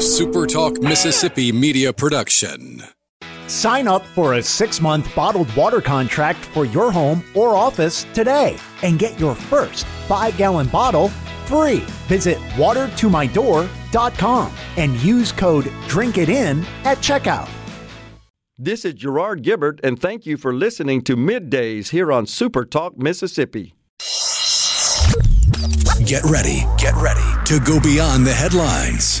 SuperTalk Mississippi media production. Sign up for a six month bottled water contract for your home or office today and get your first five gallon bottle free. Visit watertomydoor.com and use code DRINKITIN at checkout. This is Gerard Gibert, and thank you for listening to Middays here on Super Talk Mississippi. Get ready, get ready to go beyond the headlines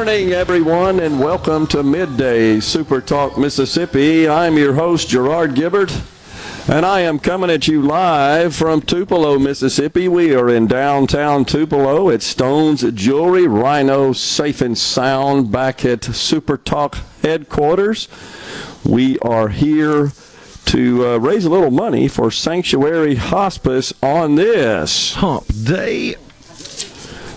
Morning, everyone, and welcome to Midday Super Talk Mississippi. I'm your host, Gerard Gibert, and I am coming at you live from Tupelo, Mississippi. We are in downtown Tupelo at Stone's Jewelry, Rhino Safe and Sound, back at Super Talk headquarters. We are here to uh, raise a little money for Sanctuary Hospice on this hump day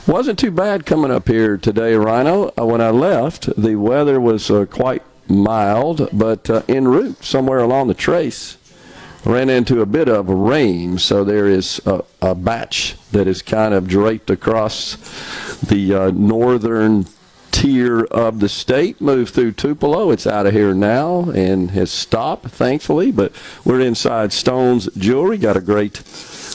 wasn't too bad coming up here today, Rhino. Uh, when I left, the weather was uh, quite mild, but uh, en route somewhere along the trace, ran into a bit of rain. So there is a, a batch that is kind of draped across the uh, northern tier of the state. Moved through Tupelo. It's out of here now and has stopped, thankfully. But we're inside Stone's Jewelry. Got a great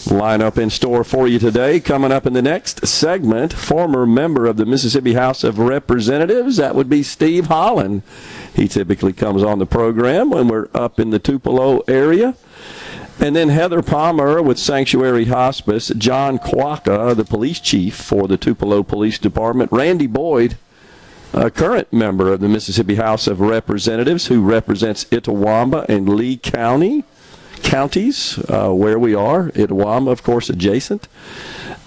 lineup in store for you today. Coming up in the next segment, former member of the Mississippi House of Representatives, that would be Steve Holland. He typically comes on the program when we're up in the Tupelo area. And then Heather Palmer with Sanctuary Hospice, John Quaka, the police chief for the Tupelo Police Department, Randy Boyd, a current member of the Mississippi House of Representatives who represents Itawamba and Lee County counties uh, where we are. Itawamba, of course, adjacent.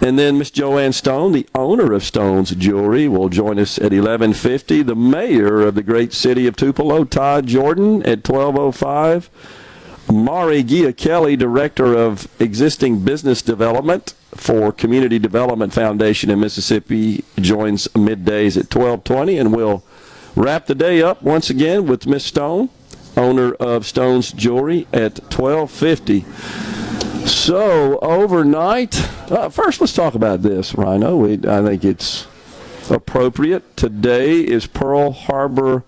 And then Miss Joanne Stone, the owner of Stone's Jewelry, will join us at 11:50. The mayor of the great city of Tupelo, Todd Jordan, at 12:05. Mari Gia Kelly, director of existing business development for Community Development Foundation in Mississippi, joins middays at 12:20, and we'll wrap the day up once again with Miss Stone owner of Stone's Jewelry at 1250. So overnight, uh, first let's talk about this, Rhino. We, I think it's appropriate. Today is Pearl Harbor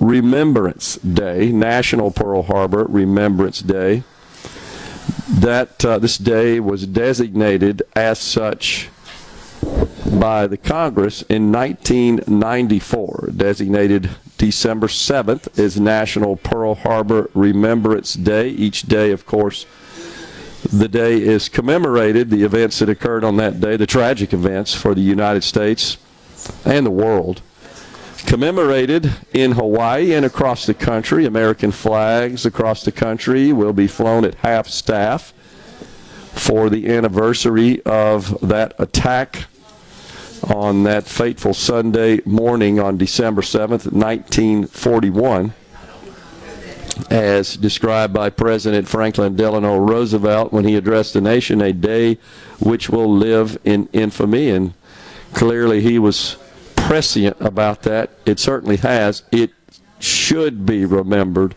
Remembrance Day, National Pearl Harbor Remembrance Day. That uh, this day was designated as such by the Congress in 1994, designated December 7th is National Pearl Harbor Remembrance Day. Each day, of course, the day is commemorated, the events that occurred on that day, the tragic events for the United States and the world. Commemorated in Hawaii and across the country. American flags across the country will be flown at half staff for the anniversary of that attack on that fateful Sunday morning on December 7th, 1941, as described by President Franklin Delano Roosevelt when he addressed the nation, a day which will live in infamy. And clearly he was prescient about that. It certainly has. It should be remembered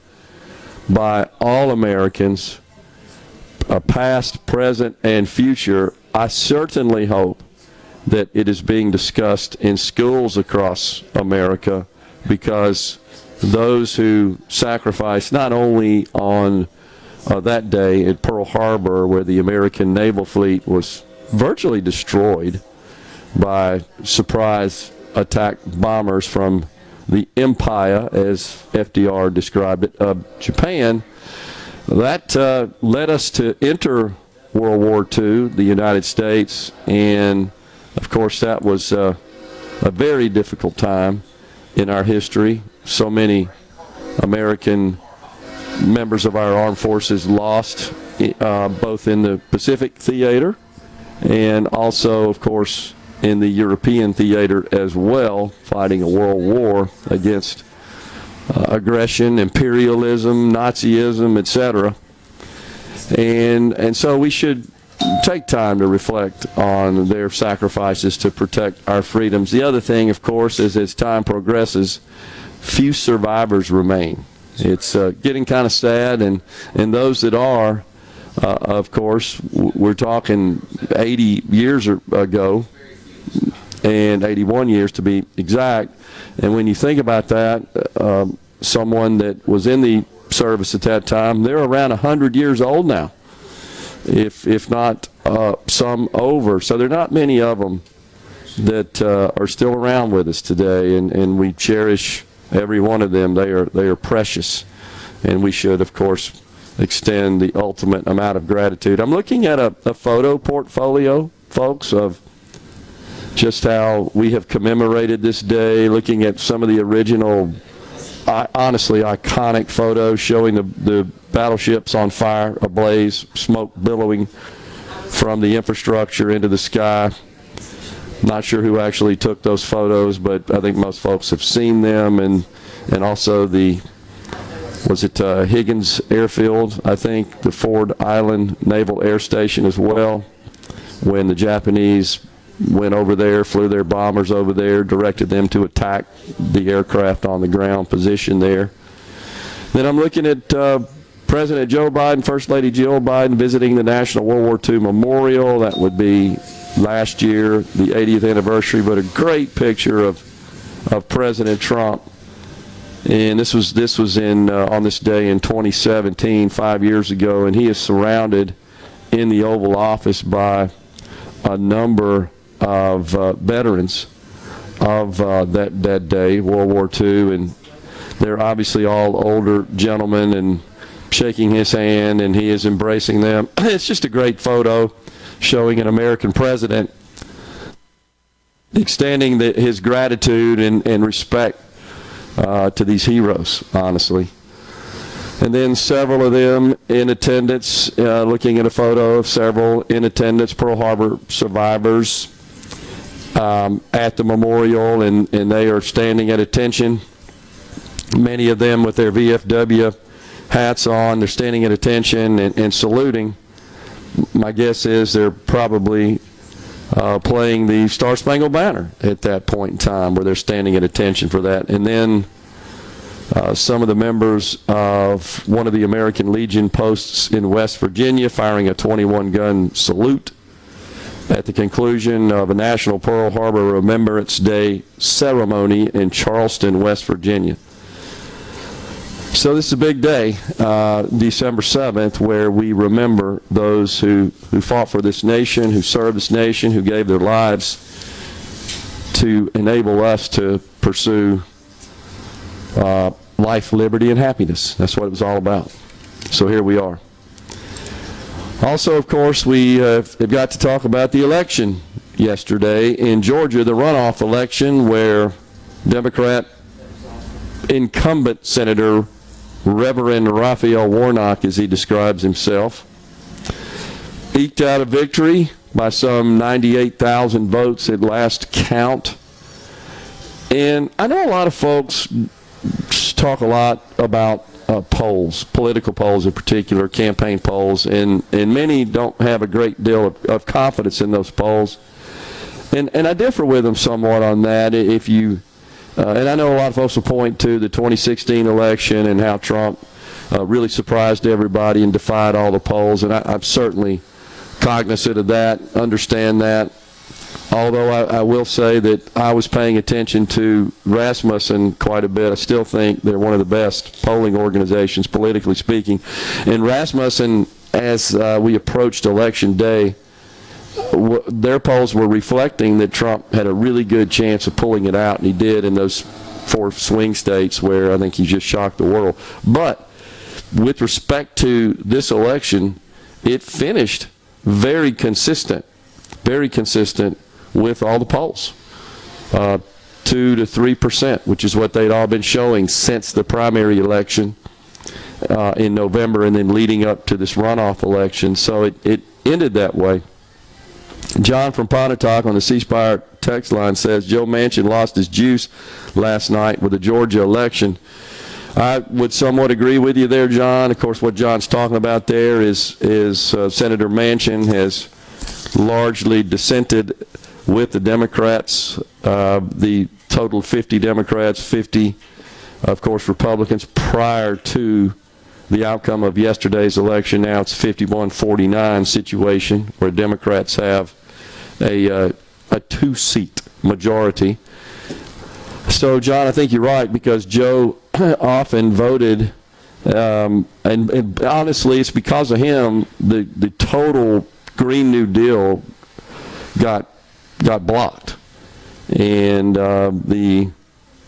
by all Americans, past, present, and future. I certainly hope that it is being discussed in schools across America because those who sacrificed not only on uh, that day at Pearl Harbor, where the American naval fleet was virtually destroyed by surprise attack bombers from the empire, as FDR described it, of Japan. That uh, led us to enter World War II, the United States, and of course, that was uh, a very difficult time in our history. So many American members of our armed forces lost, uh, both in the Pacific theater and also, of course, in the European theater as well, fighting a world war against uh, aggression, imperialism, Nazism, etc. And and so we should take time to reflect on their sacrifices to protect our freedoms. The other thing, of course, is as time progresses, few survivors remain. It's uh, getting kind of sad, and, and those that are, uh, of course, we're talking 80 years ago, and 81 years to be exact. And when you think about that, uh, someone that was in the service at that time, they're around 100 years old now if if not uh, some over. So there are not many of them that uh, are still around with us today, and, and we cherish every one of them. They are they are precious, and we should, of course, extend the ultimate amount of gratitude. I'm looking at a, a photo portfolio, folks, of just how we have commemorated this day. Looking at some of the original, honestly iconic photos showing the the battleships on fire, ablaze, smoke billowing from the infrastructure into the sky. Not sure who actually took those photos, but I think most folks have seen them, and and also the was it uh, Higgins Airfield? I think the Ford Island Naval Air Station as well. When the Japanese went over there, flew their bombers over there, directed them to attack the aircraft on the ground position there. Then I'm looking at uh, President Joe Biden, First Lady Jill Biden visiting the National World War II Memorial. That would be last year, the 80th anniversary, but a great picture of of President Trump. And this was this was in uh, on this day in 2017, five years ago, and he is surrounded in the Oval Office by a number of uh, veterans of uh, that that day, World War II, and they're obviously all older gentlemen and shaking his hand and he is embracing them. It's just a great photo showing an American president extending the, his gratitude and, and respect uh, to these heroes, honestly. And then several of them in attendance, uh, looking at a photo of several in attendance Pearl Harbor survivors um, at the memorial, and, and they are standing at attention. Many of them with their VFW hats on, they're standing at attention and, and saluting. My guess is they're probably uh, playing the Star Spangled Banner at that point in time where they're standing at attention for that. And then uh, some of the members of one of the American Legion posts in West Virginia firing a 21 gun salute at the conclusion of a National Pearl Harbor Remembrance Day ceremony in Charleston, West Virginia. So this is a big day, uh, December 7th, where we remember those who, who fought for this nation, who served this nation, who gave their lives to enable us to pursue uh, life, liberty, and happiness. That's what it was all about. So here we are. Also, of course, we uh, have got to talk about the election yesterday in Georgia, the runoff election where Democrat incumbent Senator Reverend Raphael Warnock, as he describes himself, eked out a victory by some 98,000 votes at last count. And I know a lot of folks talk a lot about uh, polls, political polls in particular, campaign polls, and, and many don't have a great deal of, of confidence in those polls. And, and I differ with them somewhat on that. If you uh, and I know a lot of folks will point to the 2016 election and how Trump uh, really surprised everybody and defied all the polls, and I, I'm certainly cognizant of that, understand that. Although I, I, will say that I was paying attention to Rasmussen quite a bit, I still think they're one of the best polling organizations, politically speaking. And Rasmussen, as uh, we approached election day, their polls were reflecting that Trump had a really good chance of pulling it out, and he did in those four swing states where I think he just shocked the world. But with respect to this election, it finished very consistent, very consistent with all the polls. Uh, two to three percent, which is what they'd all been showing since the primary election. uh, in November and then leading up to this runoff election. So it, it ended that way. John from Pontotoc on the C Spire text line says Joe Manchin lost his juice last night with the Georgia election. I would somewhat agree with you there, John. Of course, what John's talking about there is is uh, Senator Manchin has largely dissented with the Democrats. Uh, the total 50 Democrats, 50, of course, Republicans prior to the outcome of yesterday's election. Now it's 51-49 situation where Democrats have a uh, a two-seat majority. So, John, I think you're right because Joe often voted, um, and, and, honestly, it's because of him the the total Green New Deal got got blocked, and uh, the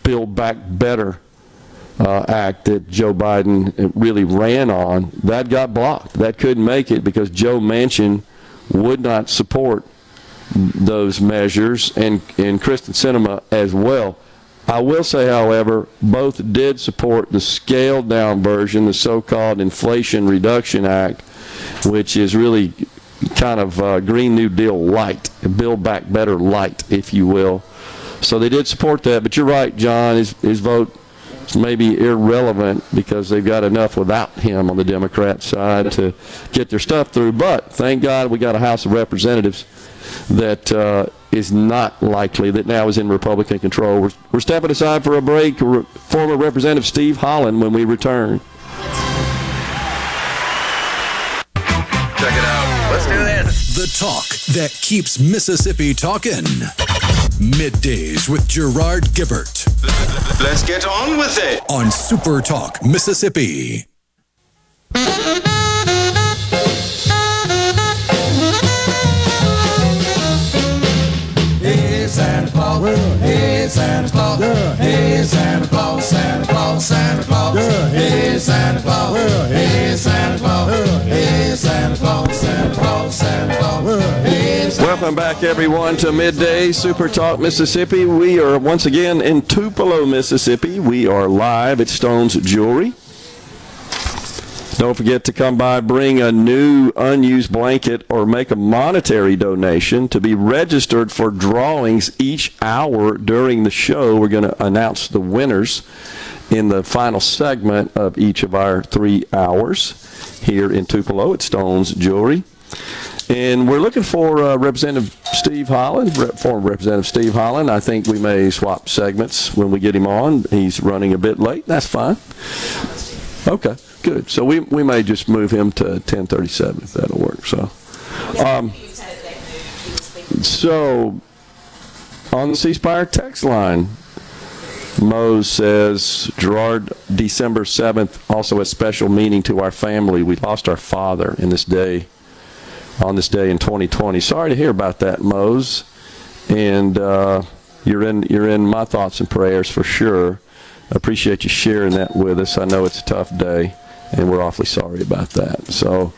Build Back Better uh, act that Joe Biden really ran on that got blocked. That couldn't make it because Joe Manchin would not support those measures, and and Kyrsten Sinema as well. I will say, however, both did support the scaled down version, the so called Inflation Reduction Act, which is really kind of uh, Green New Deal light, Build Back Better light, if you will. So they did support that. But you're right, John, his, his vote is maybe irrelevant because they've got enough without him on the Democrat side to get their stuff through. But thank God we got a House of Representatives that uh, is not likely that now is in Republican control. We're, we're stepping aside for a break. Re- former Representative Steve Holland when we return. The talk that keeps Mississippi talking. Middays with Gerard Gibert. Let's get on with it. On Super Talk, Mississippi. Hey, Santa Claus. Hey, Santa Claus. Hey, Santa Claus. Santa Claus. Santa Claus. Hey, Santa Claus. Hey, Santa Claus. Hey, Santa Claus. Santa Claus. Santa Claus. Welcome back, everyone, to Midday Super Talk Mississippi. We are once again in Tupelo, Mississippi. We are live at Stone's Jewelry. Don't forget to come by, bring a new unused blanket, or make a monetary donation to be registered for drawings each hour during the show. We're going to announce the winners in the final segment of each of our three hours here in Tupelo at Stone's Jewelry. And we're looking for uh, Representative Steve Holland, Rep- former Representative Steve Holland. I think we may swap segments when we get him on. He's running a bit late. That's fine. Okay, good. So we, we may just move him to 1037 if that'll work. So, um, so on the C Spire text line, Mose says, Gerard, December 7th, also a special meaning to our family. We lost our father in this day, on this day in 2020. Sorry to hear about that, Mose. And uh, you're in you're in my thoughts and prayers for sure. Appreciate you sharing that with us. I know it's a tough day, and we're awfully sorry about that. So,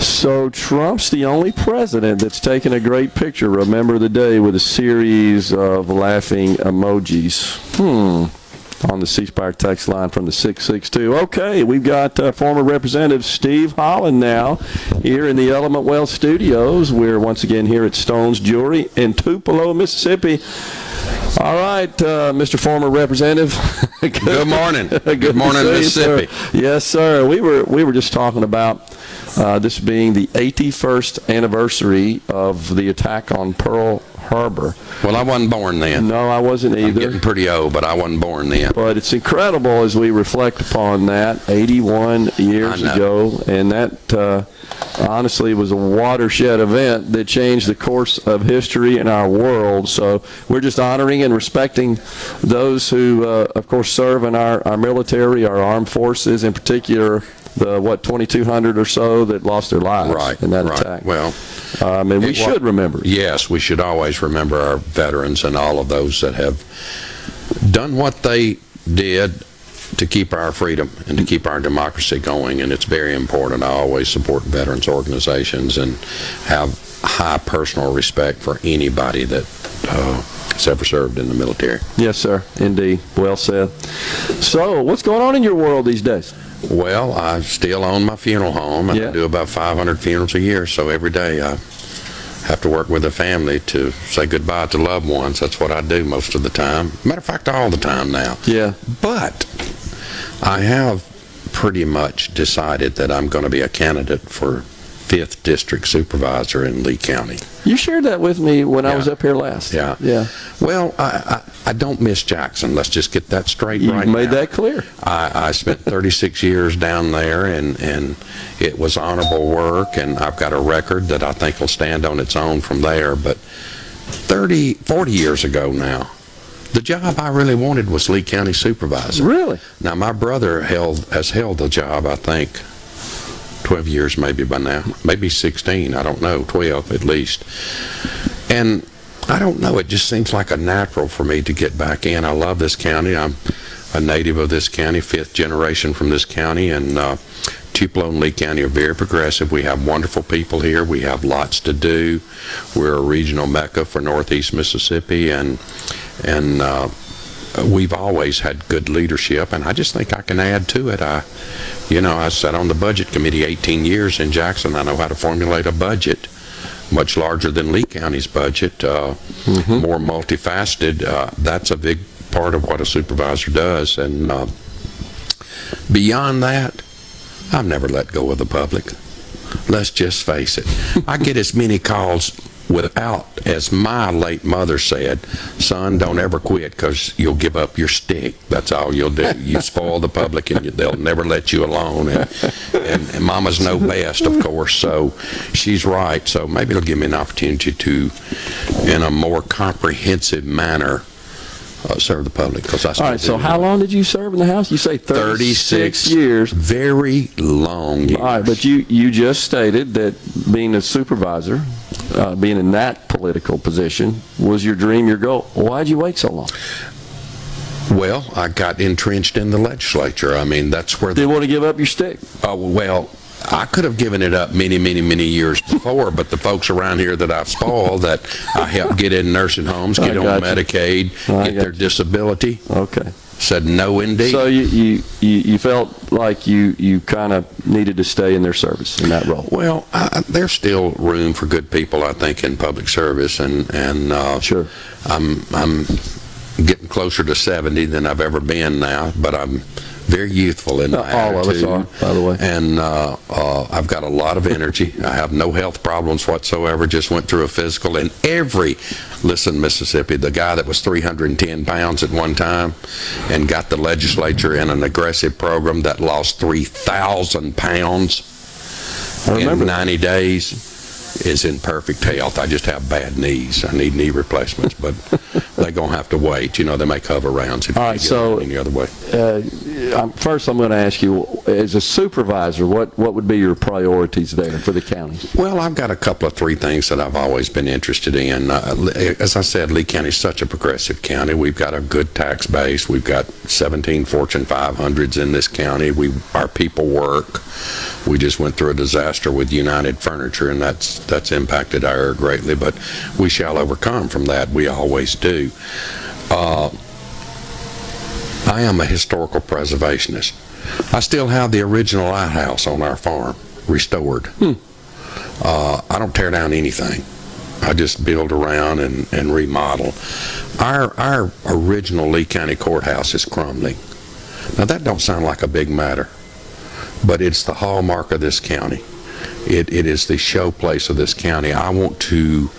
so Trump's the only president that's taken a great picture. Remember the day with a series of laughing emojis. Hmm. On the C Spire text line from the 662. Okay, we've got uh, former Representative Steve Holland now here in the Element Well Studios. We're once again here at Stone's Jewelry in Tupelo, Mississippi. All right, uh, Mr. Former Representative. Good, Good morning. Good, Good morning, you, Mississippi. Sir. Yes, sir. We were we were just talking about uh, this being the 81st anniversary of the attack on Pearl Harbor. Well, I wasn't born then. No, I wasn't either. I'm getting pretty old, but I wasn't born then. But it's incredible as we reflect upon that 81 years ago, and that uh, honestly was a watershed event that changed the course of history in our world. So we're just honoring and respecting those who, uh, of course, serve in our, our military, our armed forces, in particular the what 2,200 or so that lost their lives right, in that right. attack. Well, um, and we should remember. Yes, we should always remember our veterans and all of those that have done what they did to keep our freedom and to keep our democracy going. And it's very important. I always support veterans organizations and have high personal respect for anybody that. Uh, has ever served in the military. Yes, sir. Indeed. Well said. So, what's going on in your world these days? Well, I still own my funeral home, and Yeah. I do about 500 funerals a year. So every day I have to work with the family to say goodbye to loved ones. That's what I do most of the time. Matter of fact, all the time now. Yeah. But I have pretty much decided that I'm going to be a candidate for fifth district supervisor in Lee County. You shared that with me when I was up here last. Yeah. Yeah. Well, I, I, I don't miss Jackson. Let's just get that straight right now. You right made now. that clear. I, I spent 36 years down there, and, and it was honorable work, and I've got a record that I think will stand on its own from there. But 30, 40 years ago now, the job I really wanted was Lee County Supervisor. Really? Now, my brother held has held the job, I think, 12 years maybe by now, maybe 16, I don't know, 12 at least. And I don't know, it just seems like a natural for me to get back in. I love this county. I'm a native of this county, fifth generation from this county, and uh, Tupelo and Lee County are very progressive. We have wonderful people here. We have lots to do. We're a regional mecca for Northeast Mississippi, and and uh, we've always had good leadership, and I just think I can add to it. I, you know, I sat on the budget committee 18 years in Jackson. I know how to formulate a budget much larger than Lee County's budget, uh, more multifaceted. Uh, that's a big part of what a supervisor does, and uh, beyond that, I've never let go of the public. Let's just face it. I get as many calls without, as my late mother said, son, don't ever quit because you'll give up your stick. That's all you'll do. You spoil the public and you, they'll never let you alone. And, and, and mama's know best, of course, so she's right. So maybe it'll give me an opportunity to, in a more comprehensive manner, uh, serve the public. Cause I All right. So how long did you serve in the House? You say 36, years. Very long years. All right, but you, you just stated that being a supervisor, uh, being in that political position, was your dream, your goal. Why did you wait so long? Well, I got entrenched in the legislature. I mean, that's where they want to give up your stick. uh, well, I could have given it up many, many, many years before, but the folks around here that I've spoiled, that I helped get in nursing homes, get on you. Medicaid, I get their you. disability, Okay. said no indeed. So you, you, you felt like you, you kind of needed to stay in their service in that role. Well, I, there's still room for good people, I think, in public service, and and uh, Sure. I'm I'm getting closer to 70 than I've ever been now, but I'm very youthful in my Uh, all of us are, by the way. And uh, uh, I've got a lot of energy. I have no health problems whatsoever. Just went through a physical, and every listen, Mississippi, the guy that was 310 pounds at one time and got the legislature in an aggressive program that lost 3,000 pounds in that. 90 days is in perfect health. I just have bad knees. I need knee replacements, but they're going to have to wait. You know, they make hover rounds if All you right, so- any other way. Uh, I'm- First, I'm going to ask you, as a supervisor, what, what would be your priorities there for the county? Well, I've got a couple of three things that I've always been interested in. Uh, as I said, Lee County is such a progressive county. We've got a good tax base. We've got 17 Fortune 500s in this county. We our people work. We just went through a disaster with United Furniture, and that's that's impacted our area greatly. But we shall overcome from that. We always do. Uh, I am a historical preservationist. I still have the original lighthouse on our farm, restored. Uh, I don't tear down anything. I just build around and, and remodel. Our our original Lee County Courthouse is crumbling. Now that don't sound like a big matter, but it's the hallmark of this county. It, it is the showplace of this county. I want to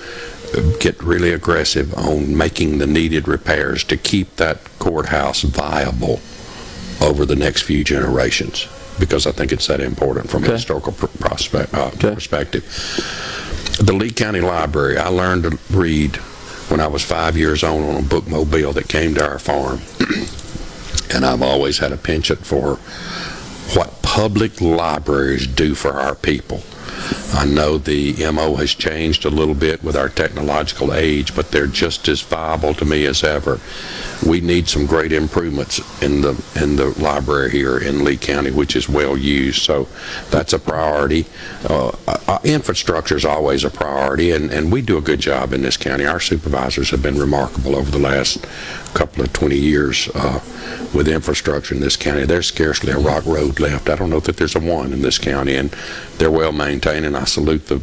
get really aggressive on making the needed repairs to keep that courthouse viable over the next few generations because I think it's that important from Okay. a historical pr- prospect, uh, Okay. perspective. The Lee County Library, I learned to read when I was five years old on a bookmobile that came to our farm. and I've always had a penchant for public libraries do for our people. I know the MO has changed a little bit with our technological age, but they're just as viable to me as ever. We need some great improvements in the in the library here in Lee County, which is well used. So that's a priority. Uh, uh, infrastructure is always a priority, and, and we do a good job in this county. Our supervisors have been remarkable over the last couple of 20 years uh, with infrastructure in this county. There's scarcely a rock road left. I don't know that there's a one in this county, and they're well maintained. And I salute the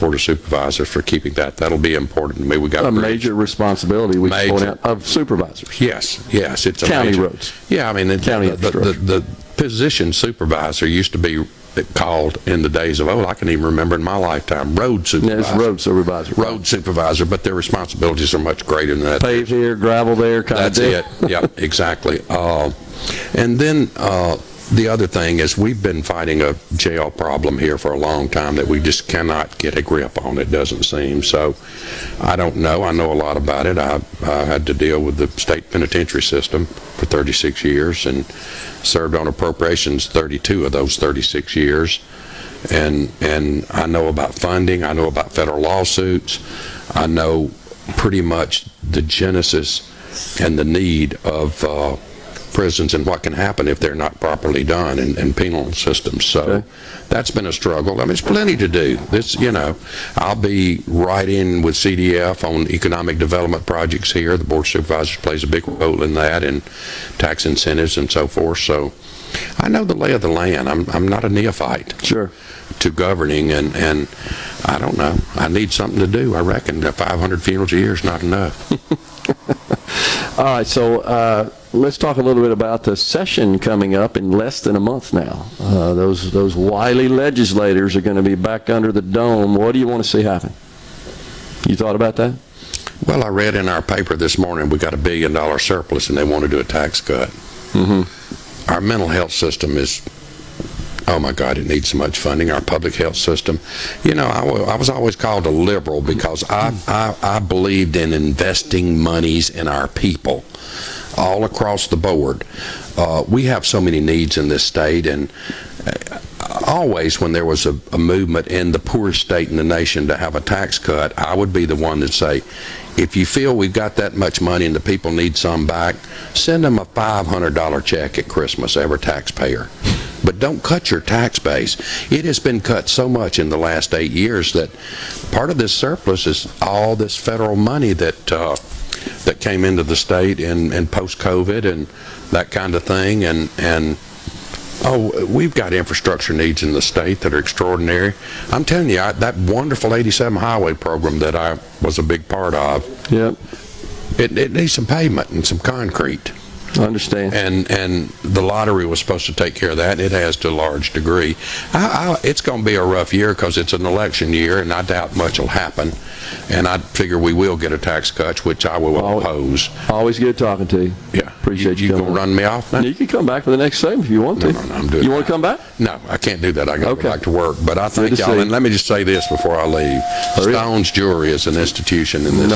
board of supervisors for keeping that. That'll be important to me. We got A bridge. major responsibility, we Major. out, of supervisors. Yes, yes, it's a County major- roads. Yeah, I mean, the, County the, the, infrastructure. the position supervisor used to be called in the days of old. I can even remember in my lifetime road supervisor. it's road supervisor. road supervisor, but their responsibilities are much greater than that. Pave here, gravel there, That's it. Yeah, exactly. Uh, and then uh, the other thing is we've been fighting a jail problem here for a long time that we just cannot get a grip on. It doesn't seem so. I don't know. I know a lot about it. I, I had to deal with the state penitentiary system for 36 years and served on appropriations 32 of those 36 years and and I know about funding. I know about federal lawsuits. I know pretty much the genesis and the need of uh, prisons and what can happen if they're not properly done and, and penal systems. So Okay. that's been a struggle. I mean, there's plenty to do. This, you know, I'll be right in with CDF on economic development projects here. The board of supervisors plays a big role in that and tax incentives and so forth. So I know the lay of the land. I'm, I'm not a neophyte Sure. to governing, and, and I don't know. I need something to do. I reckon 500 funerals a year is not enough. All right, so uh, let's talk a little bit about the session coming up in less than a month now. Uh, Those, those wily legislators are going to be back under the dome. What do you want to see happen? You thought about that? Well, I read in our paper this morning we got a billion dollar surplus and they want to do a tax cut. Mm-hmm. Our mental health system is, oh my God, it needs so much funding. Our public health system. You know, I was always called a liberal because I, I, I believed in investing monies in our people all across the board. Uh, we have so many needs in this state, and uh, always when there was a, a movement in the poorest state in the nation to have a tax cut, I would be the one to say, if you feel we've got that much money and the people need some back, send them a $500 check at Christmas, every taxpayer. But don't cut your tax base. It has been cut so much in the last eight years that part of this surplus is all this federal money that uh, that came into the state in, in post-COVID and that kind of thing. And, and oh, we've got infrastructure needs in the state that are extraordinary. I'm telling you, I, that wonderful 87 highway program that I was a big part of, Yep, it, it needs some pavement and some concrete. I understand. And and the lottery was supposed to take care of that. and It has to a large degree. I, I, it's going to be a rough year because it's an election year, and I doubt much will happen. And I figure we will get a tax cut, which I will Al- oppose. Always good talking to you. Yeah. Appreciate you You coming gonna run me off now? You can come back for the next segment if you want to. No, no, no, I'm doing You want to come back? No, I can't do that. I got to Okay. go back to work. But I thank y'all. And let me just say this before I leave. Stone's Jewelry is an institution in this.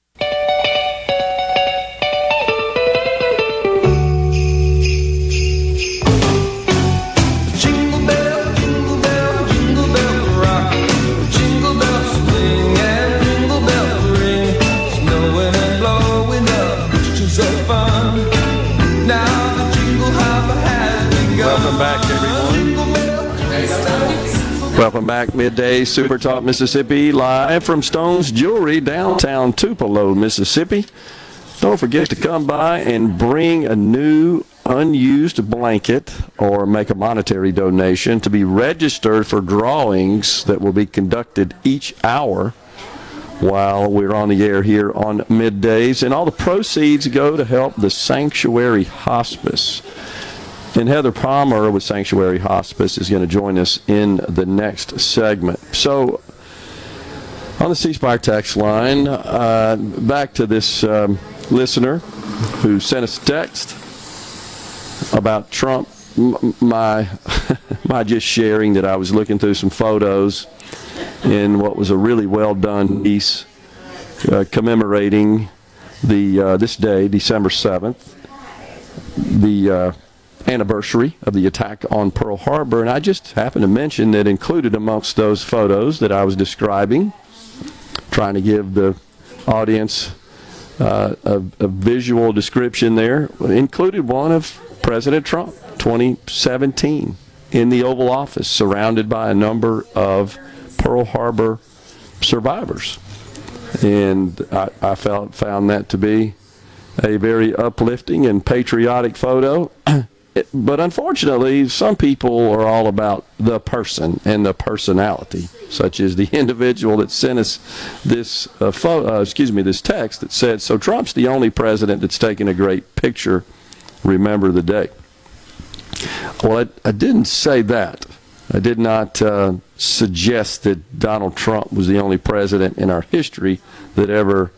Welcome back, midday Super Talk Mississippi, live from Stone's Jewelry, downtown Tupelo, Mississippi. Don't forget to come by and bring a new unused blanket or make a monetary donation to be registered for drawings that will be conducted each hour while we're on the air here on middays. And all the proceeds go to help the Sanctuary Hospice. And Heather Palmer with Sanctuary Hospice is going to join us in the next segment. So, on the C Spire text line, uh, back to this um, listener who sent us text about Trump. My, my just sharing that I was looking through some photos in what was a really well done piece uh, commemorating the uh, this day, December 7th, the uh, anniversary of the attack on Pearl Harbor, and I just happened to mention that included amongst those photos that I was describing, trying to give the audience uh, a, a visual description there, included one of President Trump, 2017, in the Oval Office, surrounded by a number of Pearl Harbor survivors. And I, I felt, found that to be a very uplifting and patriotic photo. but unfortunately, some people are all about the person and the personality, such as the individual that sent us this uh, uh, excuse me, this text that said, "So Trump's the only president that's taken a great picture. Remember the day." Well, I, I didn't say that. I did not uh, suggest that Donald Trump was the only president in our history that ever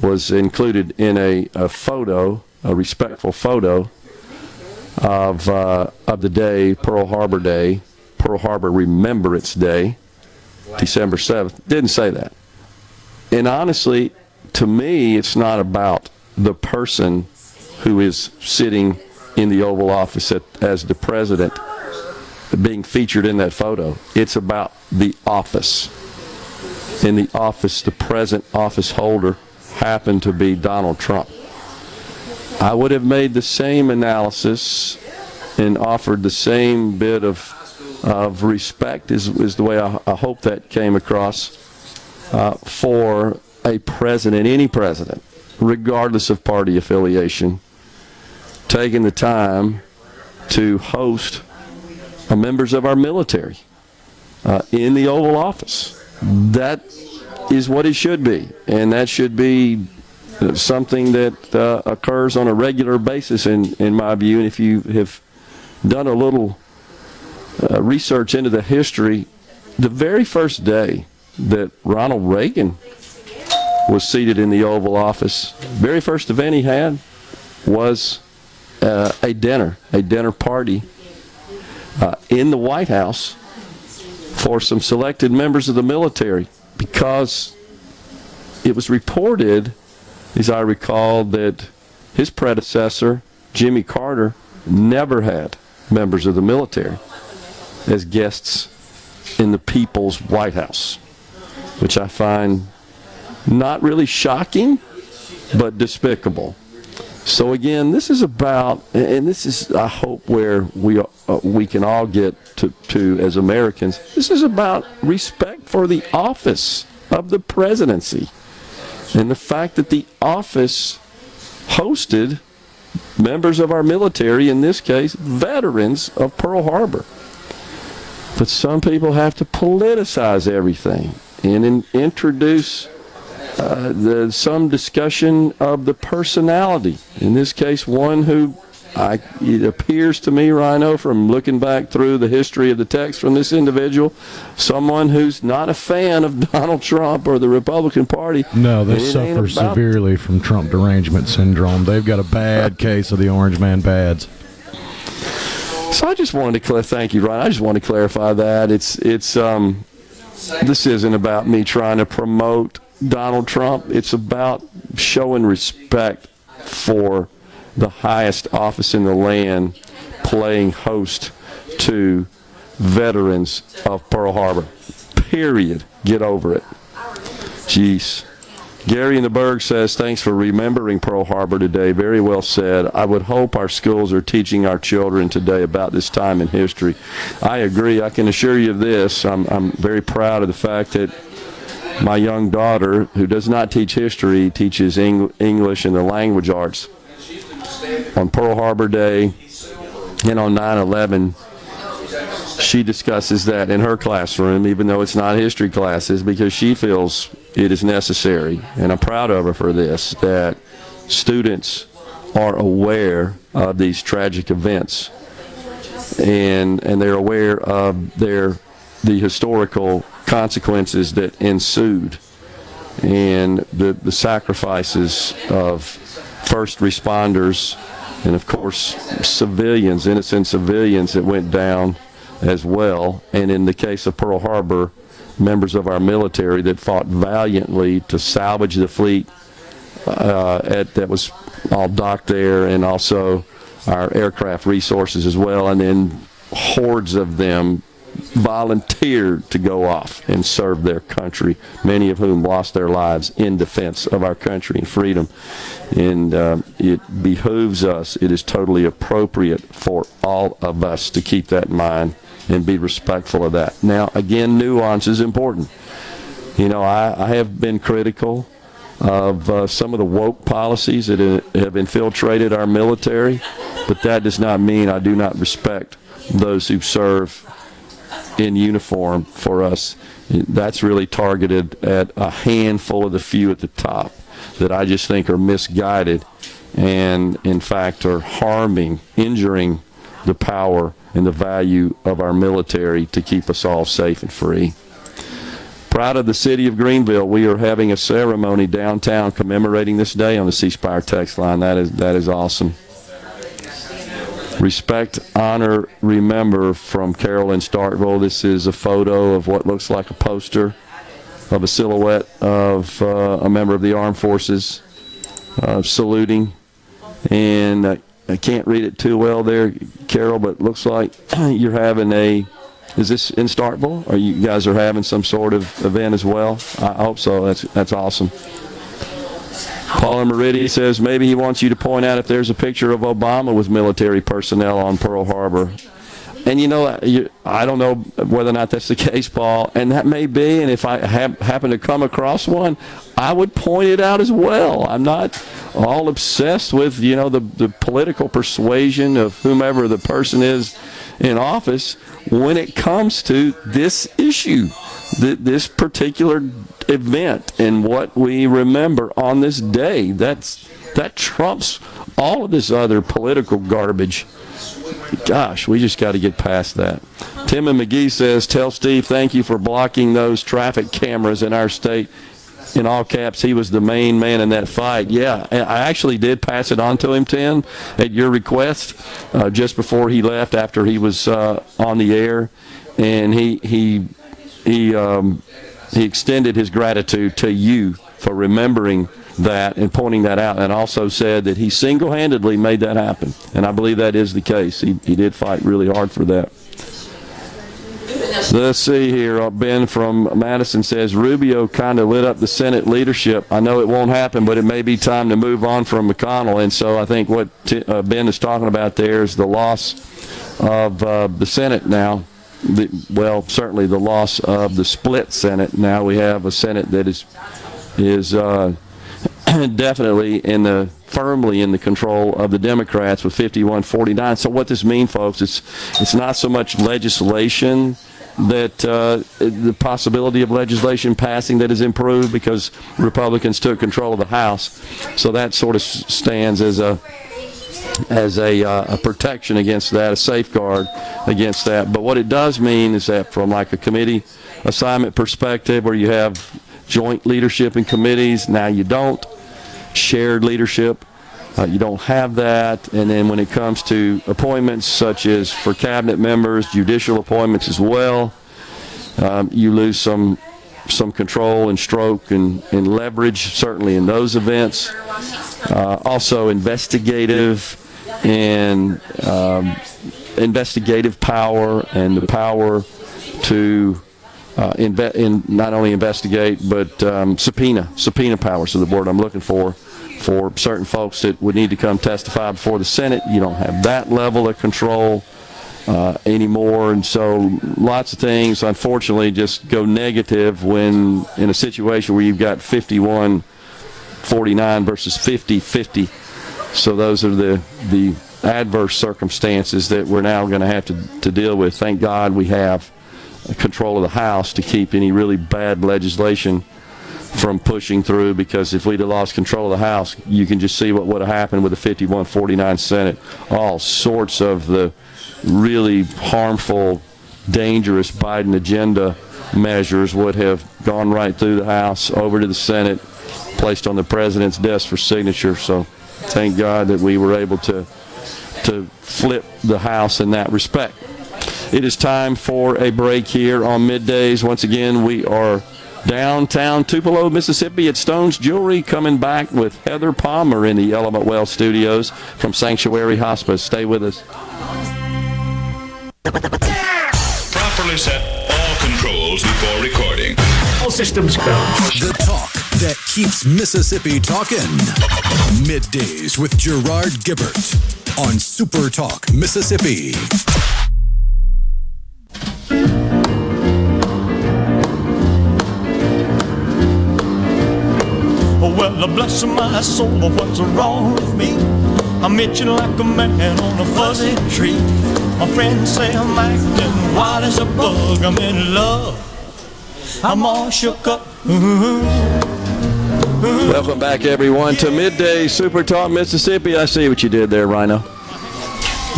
was included in a, a photo, a respectful photo of uh, of the day, Pearl Harbor Day, Pearl Harbor Remembrance Day, December seventh. Didn't say that. And honestly, to me, it's not about the person who is sitting in the Oval Office at, as the president being featured in that photo. It's about the office. In the office, the present office holder happened to be Donald Trump. I would have made the same analysis and offered the same bit of of respect is, is the way I, I hope that came across uh, for a president, any president, regardless of party affiliation, taking the time to host members of our military uh, in the Oval Office. That is what it should be, and that should be something that uh, occurs on a regular basis, in, in my view. And if you have done a little uh, research into the history, the very first day that Ronald Reagan was seated in the Oval Office, very first event he had was uh, a dinner, a dinner party uh, in the White House for some selected members of the military because it was reported, as I recall, that his predecessor, Jimmy Carter, never had members of the military as guests in the people's White House, which I find not really shocking, but despicable. So again, this is about, and this is, I hope, where we uh, we can all get to, to as Americans. This is about respect for the office of the presidency, and the fact that the office hosted members of our military, in this case, veterans of Pearl Harbor. But some people have to politicize everything and in, introduce uh, the, some discussion of the personality. In this case, one who I, it appears to me, Rhino, from looking back through the history of the text from this individual, someone who's not a fan of Donald Trump or the Republican Party. No, they suffer severely from Trump derangement syndrome. They've got a bad case of the Orange Man bads. So I just wanted to thank you, Ryan. I just want to clarify that it's it's um, this isn't about me trying to promote Donald Trump. It's about showing respect for the highest office in the land, playing host to veterans of Pearl Harbor. Period. Get over it. Jeez. Gary in the Berg says, thanks for remembering Pearl Harbor today. Very well said. I would hope our schools are teaching our children today about this time in history. I agree. I can assure you of this. I'm, I'm very proud of the fact that my young daughter, who does not teach history, teaches Eng- English and the language arts. On Pearl Harbor Day and on 9 11, she discusses that in her classroom, even though it's not history classes, because she feels it is necessary. And I'm proud of her for this, that students are aware of these tragic events and and they're aware of their the historical consequences that ensued and the the sacrifices of first responders and of course civilians innocent civilians that went down as well. And in the case of Pearl Harbor, members of our military that fought valiantly to salvage the fleet uh, at, that was all docked there, and also our aircraft resources as well, and then hordes of them volunteered to go off and serve their country, many of whom lost their lives in defense of our country and freedom. And uh, it behooves us, it is totally appropriate for all of us to keep that in mind and be respectful of that. Now, again, nuance is important. You know, I, I have been critical of uh, some of the woke policies that have infiltrated our military, but that does not mean I do not respect those who serve in uniform for us. That's really targeted at a handful of the few at the top that I just think are misguided and, in fact, are harming, injuring the power and the value of our military to keep us all safe and free. Proud of the city of Greenville, we are having a ceremony downtown commemorating this day on the C Spire text line. That is that is awesome. Respect, honor, remember from Carolyn Starkville. This is a photo of what looks like a poster of a silhouette of uh, a member of the armed forces uh, saluting. And uh, I can't read it too well there, Carol, but it looks like you're having a. Is this in Starkville? Or you guys are having some sort of event as well? I hope so. That's that's awesome. Paul Meridi says maybe he wants you to point out if there's a picture of Obama with military personnel on Pearl Harbor. And you know, I don't know whether or not that's the case, Paul, and that may be. And if I ha- happen to come across one, I would point it out as well. I'm not all obsessed with you know the the political persuasion of whomever the person is in office when it comes to this issue, th- this particular event and what we remember on this day. That's that trumps all of this other political garbage. Gosh, we just got to get past that. Tim and McGee says, "Tell Steve thank you for blocking those traffic cameras in our state." in all caps, he was the main man in that fight. Yeah, I actually did pass it on to him, Tim, at your request, uh, just before he left after he was uh, on the air, and he he he um, he extended his gratitude to you for remembering that and pointing that out, and also said that he single handedly made that happen. And I believe that is the case. He, he did fight really hard for that. Let's see here. Uh, ben from Madison says Rubio kind of lit up the Senate leadership. I know it won't happen, but it may be time to move on from McConnell. And so I think what t- uh, Ben is talking about there is the loss of uh, the Senate now the, well, certainly the loss of the split Senate. Now we have a Senate that is is uh, definitely in the firmly in the control of the Democrats with 51-49. So what this means, folks, it's it's not so much legislation that uh, the possibility of legislation passing that is improved because Republicans took control of the House. So that sort of stands as a as a, uh, a protection against that, a safeguard against that. But what it does mean is that from like a committee assignment perspective, where you have joint leadership in committees, now you don't. Shared leadership, uh, you don't have that. And then when it comes to appointments, such as for cabinet members, judicial appointments as well, um, you lose some some control and stroke and, and leverage, certainly in those events. Uh, also, investigative and um, investigative power and the power to uh, in not only investigate but um, subpoena subpoena powers is the word I'm looking for for certain folks that would need to come testify before the Senate. You don't have that level of control uh, anymore, and so lots of things unfortunately just go negative when in a situation where you've got 51 49 versus 50 50 so those are the the adverse circumstances that we're now going to have to, to deal with. Thank God we have control of the House to keep any really bad legislation from pushing through because if we'd have lost control of the House, you can just see what would have happened with the 51 49 Senate. All sorts of the really harmful, dangerous Biden agenda measures would have gone right through the House, over to the Senate, placed on the president's desk for signature. So thank God that we were able to to flip the house in that respect. It is time for a break here on middays. Once again, we are downtown Tupelo, Mississippi at Stone's Jewelry, coming back with Heather Palmer in the Element Well studios from Sanctuary Hospice. Stay with us. Properly set all controls before recording. All systems go. The talk that keeps Mississippi talking. Middays with Gerard Gibert on Super Talk Mississippi. Oh well, bless my soul, what's wrong with me? I'm itching like a man on a fuzzy tree. My friends say I'm acting wild as a bug. I'm in love. I'm all shook up. Welcome back, everyone, to Midday Super Talk Mississippi. I see what you did there, Rhino.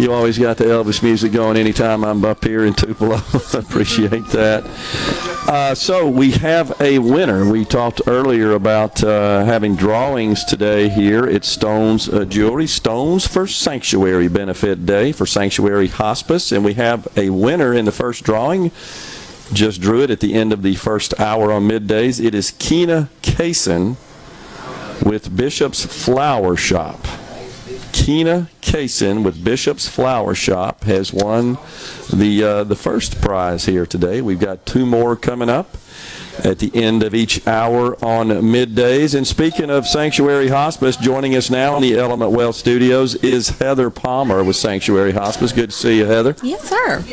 You always got the Elvis music going anytime I'm up here in Tupelo. I appreciate that. Uh, so we have a winner. We talked earlier about uh, having drawings today here at Stone's uh, Jewelry. Stone's for Sanctuary Benefit Day for Sanctuary Hospice, and we have a winner in the first drawing. Just drew it at the end of the first hour on middays. It is Keena Kaysen with Bishop's Flower Shop. Keena Kaysen with Bishop's Flower Shop has won the uh, the first prize here today. We've got two more coming up at the end of each hour on middays. And speaking of Sanctuary Hospice, joining us now in the Element Well Studios is Heather Palmer with Sanctuary Hospice. Good to see you, Heather. Yes, sir.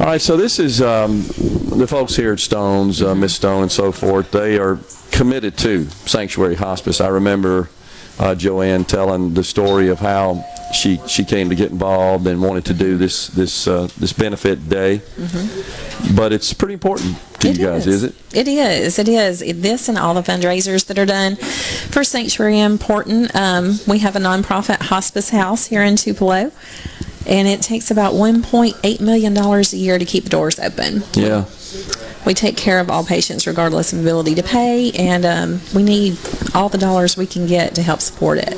All right, so this is um, the folks here at Stones, uh, Miss Stone, and so forth. They are committed to Sanctuary Hospice. I remember uh, Joanne telling the story of how she she came to get involved and wanted to do this this uh, this benefit day. Mm-hmm. But it's pretty important to It you guys, is. is. it? It is. It is. This and all the fundraisers that are done for Sanctuary are important. Um, we have a nonprofit hospice house here in Tupelo, and it takes about $1.8 million a year to keep the doors open. Yeah. We take care of all patients regardless of ability to pay, and um, we need all the dollars we can get to help support it.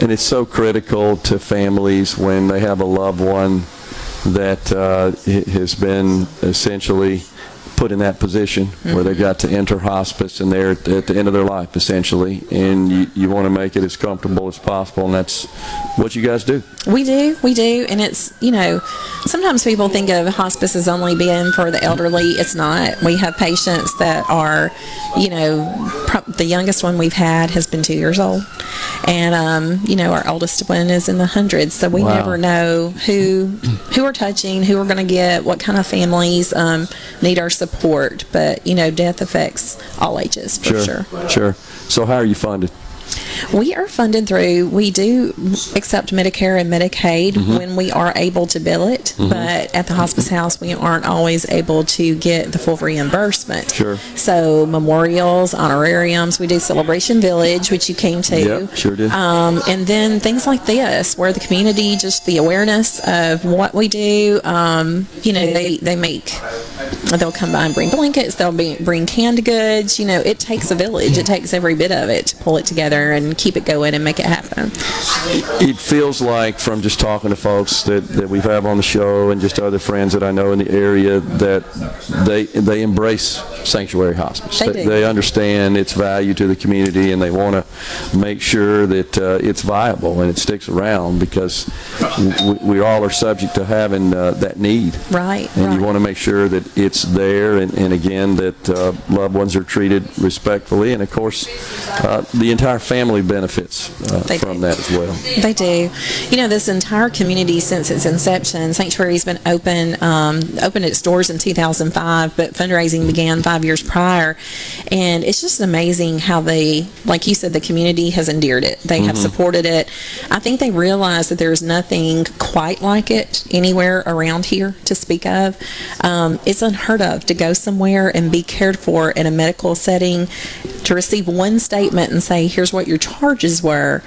And it's so critical to families when they have a loved one that uh, has been essentially put in that position where they've got to enter hospice and they're at, at the end of their life essentially and you, you want to make it as comfortable as possible and that's what you guys do We do, we do, and it's you know, sometimes people think of hospice as only being for the elderly. It's not. We have patients that are, you know, pro- the youngest one we've had has been two years old, and um, you know, our oldest one is in the hundreds. So we Wow. never know who who we're touching, who we're going to get, what kind of families um, need our support. But you know, death affects all ages for sure. sure so how are you funded We are funded through, we do accept Medicare and Medicaid Mhm. when we are able to bill it, Mhm. but at the hospice house, we aren't always able to get the full reimbursement. Sure. So, memorials, honorariums, we do Celebration Village, which you came to. Yep, sure did. Um, and then things like this, where the community, just the awareness of what we do, um, you know, they, they make, they'll come by and bring blankets, they'll be, bring canned goods. You know, it takes a village, it takes every bit of it to pull it together and keep it going and make it happen. it feels like from just talking to folks that, that we've had on the show and just other friends that I know in the area that they they embrace sanctuary hospice. They do. they understand its value to the community and they want to make sure that uh, it's viable and it sticks around because we, we all are subject to having uh, that need. Right, And right. you want to make sure that it's there and, and again that uh, loved ones are treated respectfully and of course uh, the entire family benefits uh, from that as well. They do. You know, this entire community since its inception, Sanctuary's been open, um, opened its doors in 2005, but fundraising began five years prior. And it's just amazing how they, like you said, the community has endeared it. They have Mhm. supported it. I think they realize that there's nothing quite like it anywhere around here to speak of. Um, it's unheard of to go somewhere and be cared for in a medical setting, to receive one statement and say, here's what your charges were.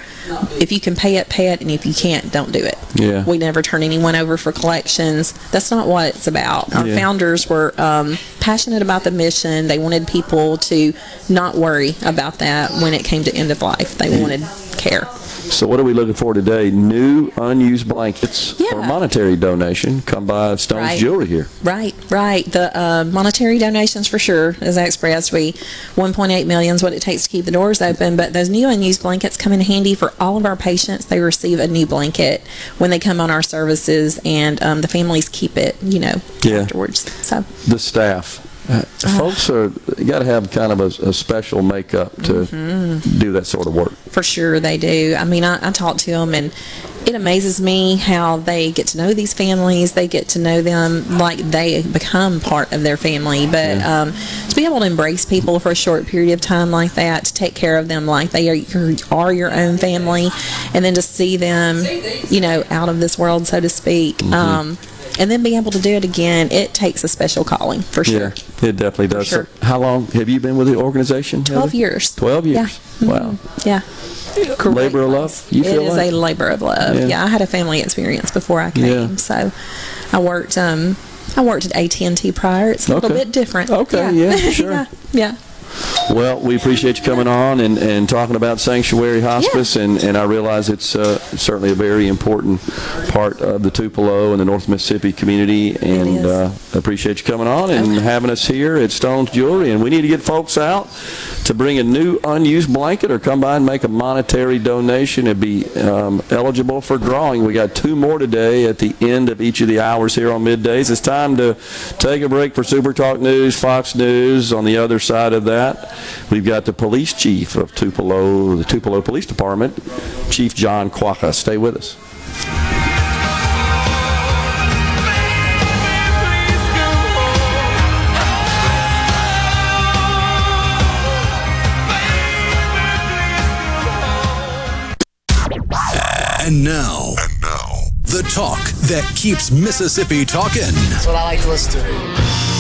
If you can pay it, pay it, and if you can't, don't do it. Yeah. We never turn anyone over for collections. That's not what it's about. Our Yeah. founders were um, passionate about the mission. They wanted people to not worry about that when it came to end of life. They wanted care. So what are we looking for today? New unused blankets or monetary donation. Come by Stone's Right. Jewelry here. Right, right. The uh, monetary donations for sure, as I expressed, we 1.8 million is what it takes to keep the doors open. But those new unused blankets come in handy for all of our patients. They receive a new blanket when they come on our services, and um, the families keep it, you know, Yeah. afterwards. So The staff. Uh, folks are got to have kind of a, a special makeup to Mhm. do that sort of work. For sure, they do. I mean, I, I talk to them, and it amazes me how they get to know these families. They get to know them like they become part of their family. But um, to be able to embrace people for a short period of time like that, to take care of them like they are your, are your own family, and then to see them, you know, out of this world, so to speak. Um, and then being able to do it again, it takes a special calling for sure. Yeah, it definitely does. sure. So how long have you been with the organization? 12 Heather? years. 12 years. Yeah. Wow. Yeah. Labor of love. You It is like? a labor of love. Yeah. Yeah. I had a family experience before I came, Yeah. so I worked. Um, I worked at AT and T prior. It's a little bit different. Okay, yeah, sure. yeah, yeah. Well, we appreciate you coming on and, and talking about sanctuary hospice, and, and I realize it's uh, certainly a very important part of the Tupelo and the North Mississippi community, and uh, appreciate you coming on and having us here at Stone's Jewelry. And we need to get folks out to bring a new unused blanket or come by and make a monetary donation and be um, eligible for drawing. We got two more today at the end of each of the hours here on middays. It's time to take a break for Super Talk News, Fox News. On the other side of that, we've got the police chief of Tupelo, the Tupelo Police Department, Chief John Quaka. Stay with us. And now, and now, the talk that keeps Mississippi talking. That's what I like to listen to.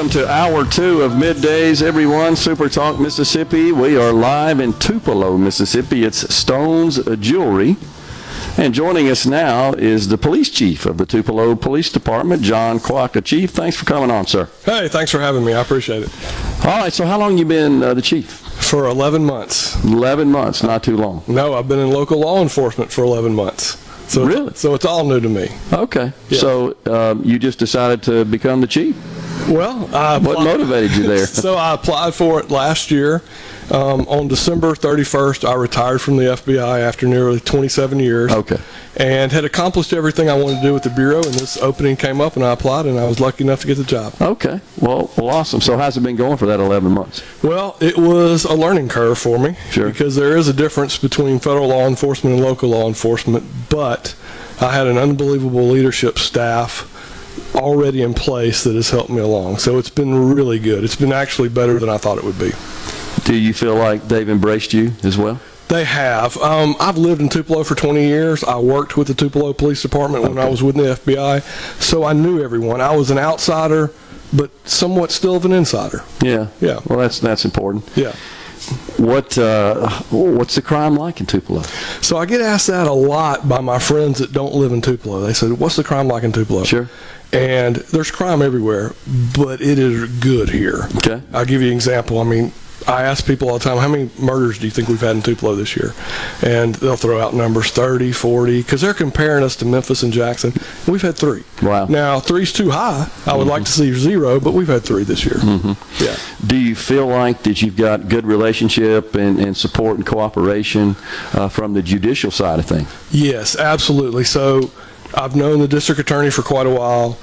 Welcome to hour two of middays, everyone. Super Talk Mississippi. We are live in Tupelo, Mississippi. It's Stone's Jewelry. And joining us now is the police chief of the Tupelo Police Department, John Quaka. Chief, thanks for coming on, sir. Hey, thanks for having me. I appreciate it. All right, so how long you been uh, the chief? For 11 months. 11 months, not too long. No, I've been in local law enforcement for 11 months. So Really? So it's all new to me. Okay. So um, you just decided to become the chief? Well, I What applied- motivated you there? so I applied for it last year. Um, on December 31st, I retired from the FBI after nearly 27 years. Okay. And had accomplished everything I wanted to do with the bureau, and this opening came up, and I applied, and I was lucky enough to get the job. Okay. Well, well, awesome. So how's it been going for that 11 months? Well, it was a learning curve for me Sure. because there is a difference between federal law enforcement and local law enforcement, but I had an unbelievable leadership staff already in place that has helped me along. So it's been really good. It's been actually better than I thought it would be. Do you feel like they've embraced you as well? They have. Um, I've lived in Tupelo for 20 years. I worked with the Tupelo Police Department when I was with the FBI, so I knew everyone. I was an outsider, but somewhat still of an insider. Yeah. Yeah. Well, that's that's important. Yeah. What uh, what's the crime like in Tupelo? So I get asked that a lot by my friends that don't live in Tupelo. They said, "What's the crime like in Tupelo?" Sure. And there's crime everywhere, but it is good here. Okay. I'll give you an example. I mean, I ask people all the time, how many murders do you think we've had in Tupelo this year? And they'll throw out numbers 30, 40, because they're comparing us to Memphis and Jackson. We've had three. Wow. Now, three's too high. I would like to see zero, but we've had three this year. Mm-hmm. Yeah. Do you feel like that you've got good relationship and, and support and cooperation uh, from the judicial side of things? Yes, absolutely. So I've known the district attorney for quite a while.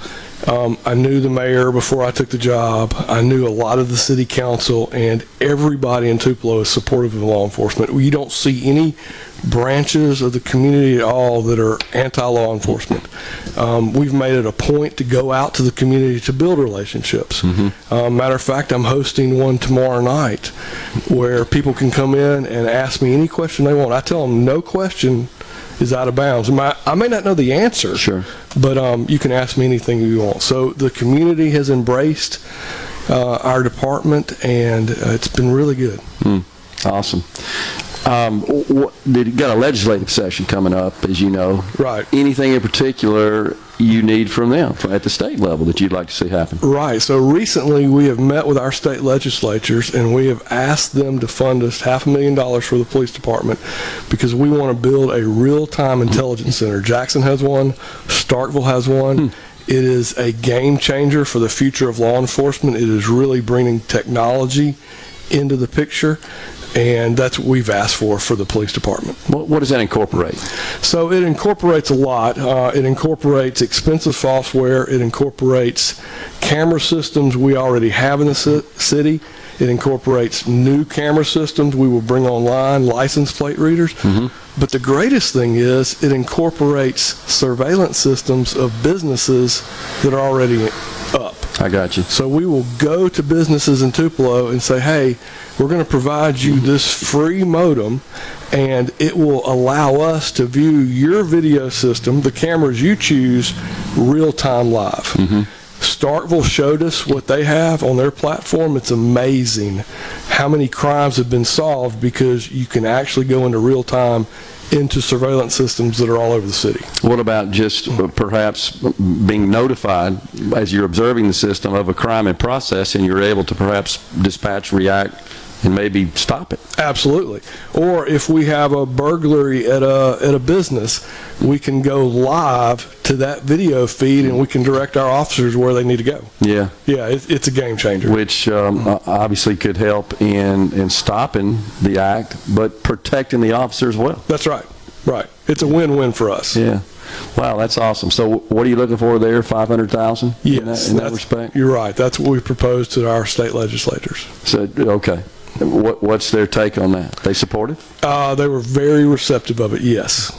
Um, I knew the mayor before I took the job. I knew a lot of the city council, and everybody in Tupelo is supportive of law enforcement. You don't see any branches of the community at all that are anti-law enforcement. Um, we've made it a point to go out to the community to build relationships. Um, matter of fact, I'm hosting one tomorrow night where people can come in and ask me any question they want. I tell them no question is out of bounds. My, I may not know the answer, sure, but um, you can ask me anything you want. So the community has embraced uh, our department, and uh, it's been really good. Hmm. Awesome. Um, what, got a legislative session coming up, as you know. Right. Anything in particular you need from them at the state level that you'd like to see happen? Right. So recently we have met with our state legislatures and we have asked them to fund us half a million dollars for the police department because we want to build a real-time intelligence center. Jackson has one. Starkville has one. Hmm. It is a game changer for the future of law enforcement. It is really bringing technology into the picture and that's what we've asked for for the police department. What, what does that incorporate? So it incorporates a lot. Uh, it incorporates expensive software. It incorporates camera systems we already have in the city. It incorporates new camera systems we will bring online, license plate readers. Mm-hmm. But the greatest thing is it incorporates surveillance systems of businesses that are already. I got you. So we will go to businesses in Tupelo and say, hey, we're going to provide you this free modem and it will allow us to view your video system, the cameras you choose, real time live. Mm-hmm. Starkville showed us what they have on their platform. It's amazing how many crimes have been solved because you can actually go into real time into surveillance systems that are all over the city. What about just uh, perhaps being notified as you're observing the system of a crime in process and you're able to perhaps dispatch, react, and maybe stop it. Absolutely. Or if we have a burglary at a at a business, we can go live to that video feed and we can direct our officers where they need to go. Yeah. Yeah, it, it's a game changer. Which um, obviously could help in in stopping the act, but protecting the officer as well. That's right. Right. It's a win-win for us. Yeah. Wow, that's awesome. So, what are you looking for there? Five hundred thousand. Yes, in that, in that respect. You're right. That's what we proposed to our state legislators. So, okay. What, what's their take on that? They support it? Uh, they were very receptive of it. Yes.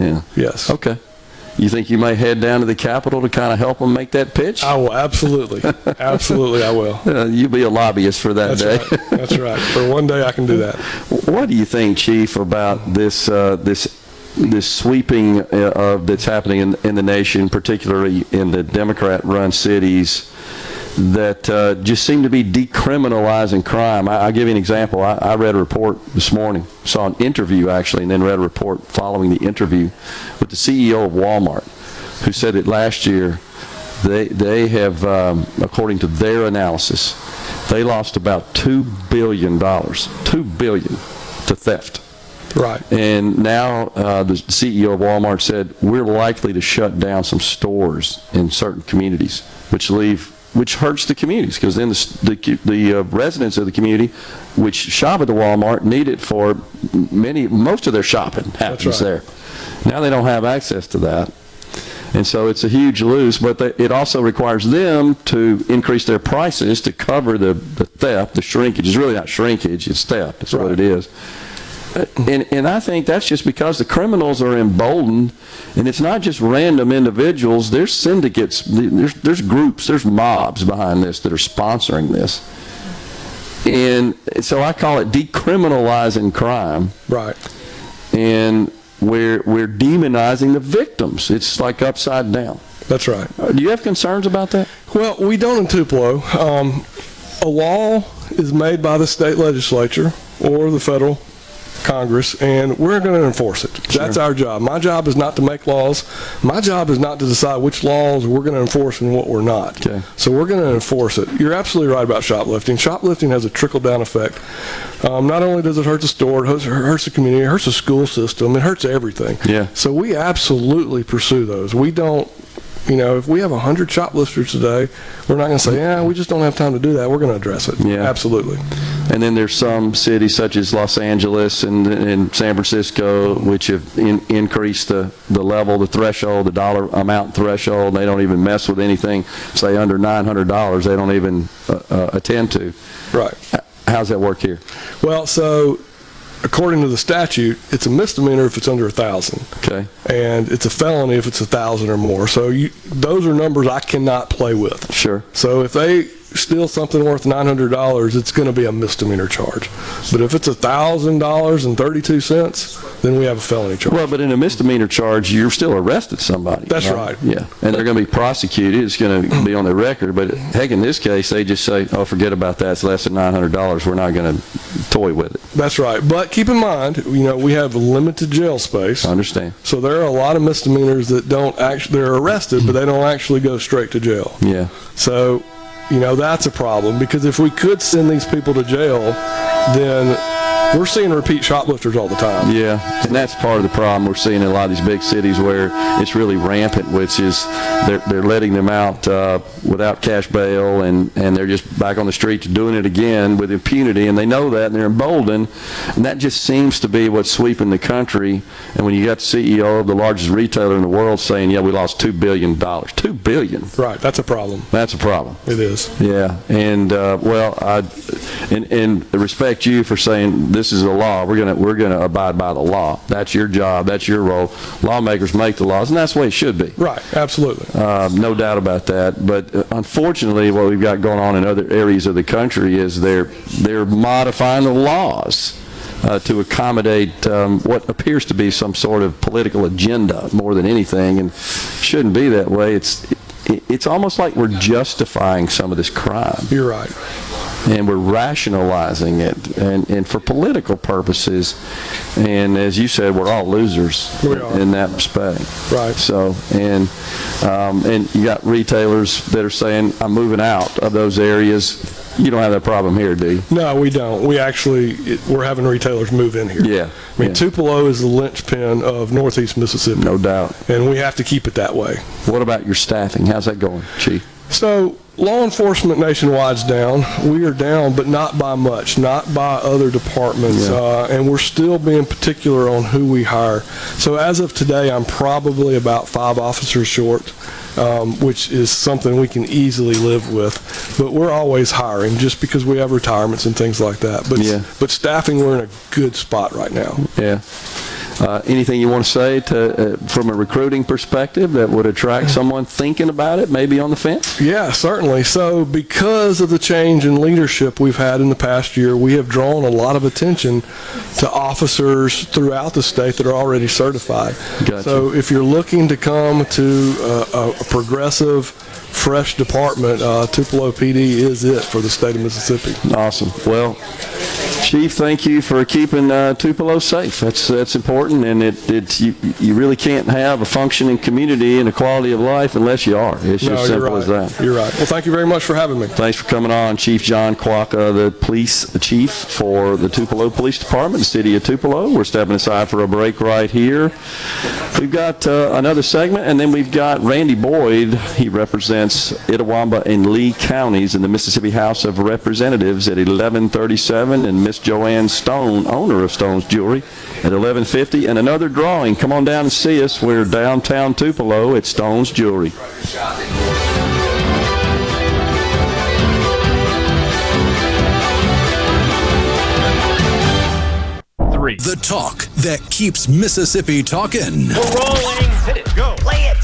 Yeah. Yes. Okay. You think you may head down to the Capitol to kind of help them make that pitch? I will absolutely, absolutely, I will. Uh, you'll be a lobbyist for that That's day. Right. That's right. For one day, I can do that. What do you think, Chief, about this uh, this this sweeping uh, of that's happening in, in the nation, particularly in the Democrat-run cities? That uh, just seem to be decriminalizing crime. I, will give you an example. I, I, read a report this morning, saw an interview actually, and then read a report following the interview with the CEO of Walmart, who said that last year they they have, um, according to their analysis, they lost about two billion dollars, two billion to theft. Right. And now uh, the CEO of Walmart said we're likely to shut down some stores in certain communities, which leave which hurts the communities because then the, the, the uh, residents of the community which shop at the Walmart need it for many most of their shopping happens right. there. Now they don't have access to that. And so it's a huge lose, but they, it also requires them to increase their prices to cover the, the theft, the shrinkage. It's really not shrinkage, it's theft. That's right. what it is. And, and I think that's just because the criminals are emboldened, and it's not just random individuals. There's syndicates, there's, there's groups, there's mobs behind this that are sponsoring this. And so I call it decriminalizing crime. Right. And we're, we're demonizing the victims. It's like upside down. That's right. Do you have concerns about that? Well, we don't in Tupelo. Um, a law is made by the state legislature or the federal Congress, and we're going to enforce it. Sure. That's our job. My job is not to make laws. My job is not to decide which laws we're going to enforce and what we're not. Okay. So we're going to enforce it. You're absolutely right about shoplifting. Shoplifting has a trickle down effect. Um, not only does it hurt the store, it hurts, it hurts the community, it hurts the school system, it hurts everything. Yeah. So we absolutely pursue those. We don't you know, if we have 100 shoplifters today, we're not going to say, yeah, we just don't have time to do that. We're going to address it. Yeah. Absolutely. And then there's some cities such as Los Angeles and, and San Francisco which have in, increased the, the level, the threshold, the dollar amount threshold. They don't even mess with anything, say, under $900. They don't even uh, uh, attend to. Right. How's that work here? Well, so according to the statute, it's a misdemeanor if it's under a thousand. Okay. And it's a felony if it's a thousand or more. So you, those are numbers I cannot play with. Sure. So if they steal something worth nine hundred dollars, it's going to be a misdemeanor charge. But if it's a thousand dollars and thirty two cents, then we have a felony charge. Well, but in a misdemeanor charge, you're still arrested somebody. That's right. Yeah, and they're going to be prosecuted. It's going to be on their record. But heck, in this case, they just say, "Oh, forget about that. It's less than nine hundred dollars. We're not going to toy with it." That's right. But keep in mind, you know, we have limited jail space. I understand. So there are a lot of misdemeanors that don't actually, they're arrested, but they don't actually go straight to jail. Yeah. So, you know, that's a problem because if we could send these people to jail, then we're seeing repeat shoplifters all the time. Yeah, and that's part of the problem we're seeing in a lot of these big cities where it's really rampant, which is they're, they're letting them out uh, without cash bail and, and they're just back on the streets doing it again with impunity, and they know that and they're emboldened, and that just seems to be what's sweeping the country. And when you got the CEO of the largest retailer in the world saying, "Yeah, we lost $2 billion. 2 billion. Right, that's a problem. That's a problem. It is. Yeah, and uh, well, I and, and respect you for saying this is a law. We're gonna we're gonna abide by the law. That's your job. That's your role. Lawmakers make the laws, and that's the way it should be. Right, absolutely. Uh, no doubt about that. But uh, unfortunately, what we've got going on in other areas of the country is they're they're modifying the laws. Uh, to accommodate um, what appears to be some sort of political agenda more than anything, and shouldn't be that way. It's it, it's almost like we're justifying some of this crime. You're right. And we're rationalizing it, and, and for political purposes. And as you said, we're all losers We in that respect. Right. So, and um, and you got retailers that are saying, "I'm moving out of those areas." You don't have that problem here, do you? No, we don't. We actually, we're having retailers move in here. Yeah. I mean, yeah. Tupelo is the linchpin of Northeast Mississippi. No doubt. And we have to keep it that way. What about your staffing? How's that going, Chief? So, law enforcement nationwide's down. We are down, but not by much, not by other departments. Yeah. Uh, and we're still being particular on who we hire. So, as of today, I'm probably about five officers short, um, which is something we can easily live with. But we're always hiring just because we have retirements and things like that. But, Yeah. but staffing, we're in a good spot right now. Yeah. Uh, anything you want to say to, uh, from a recruiting perspective that would attract someone thinking about it, maybe on the fence? Yeah, certainly. So, because of the change in leadership we've had in the past year, we have drawn a lot of attention to officers throughout the state that are already certified. Gotcha. So, if you're looking to come to uh, a, a progressive, fresh department, uh, Tupelo PD is it for the state of Mississippi. Awesome. Well, Chief, thank you for keeping uh, Tupelo safe. That's that's important, and it it's you, you really can't have a functioning community and a quality of life unless you are. It's just No, you're simple right. as that. You're right. Well, thank you very much for having me. Thanks for coming on, Chief John Quaka, the police chief for the Tupelo Police Department, the city of Tupelo. We're stepping aside for a break right here. We've got uh, another segment, and then we've got Randy Boyd. He represents Itawamba and Lee counties in the Mississippi House of Representatives at 1137, and Miss Joanne Stone, owner of Stone's Jewelry, at 1150. And another drawing. Come on down and see us. We're downtown Tupelo at Stone's Jewelry. Three. The talk that keeps Mississippi talking. We're rolling. Hit it. Go. Play it.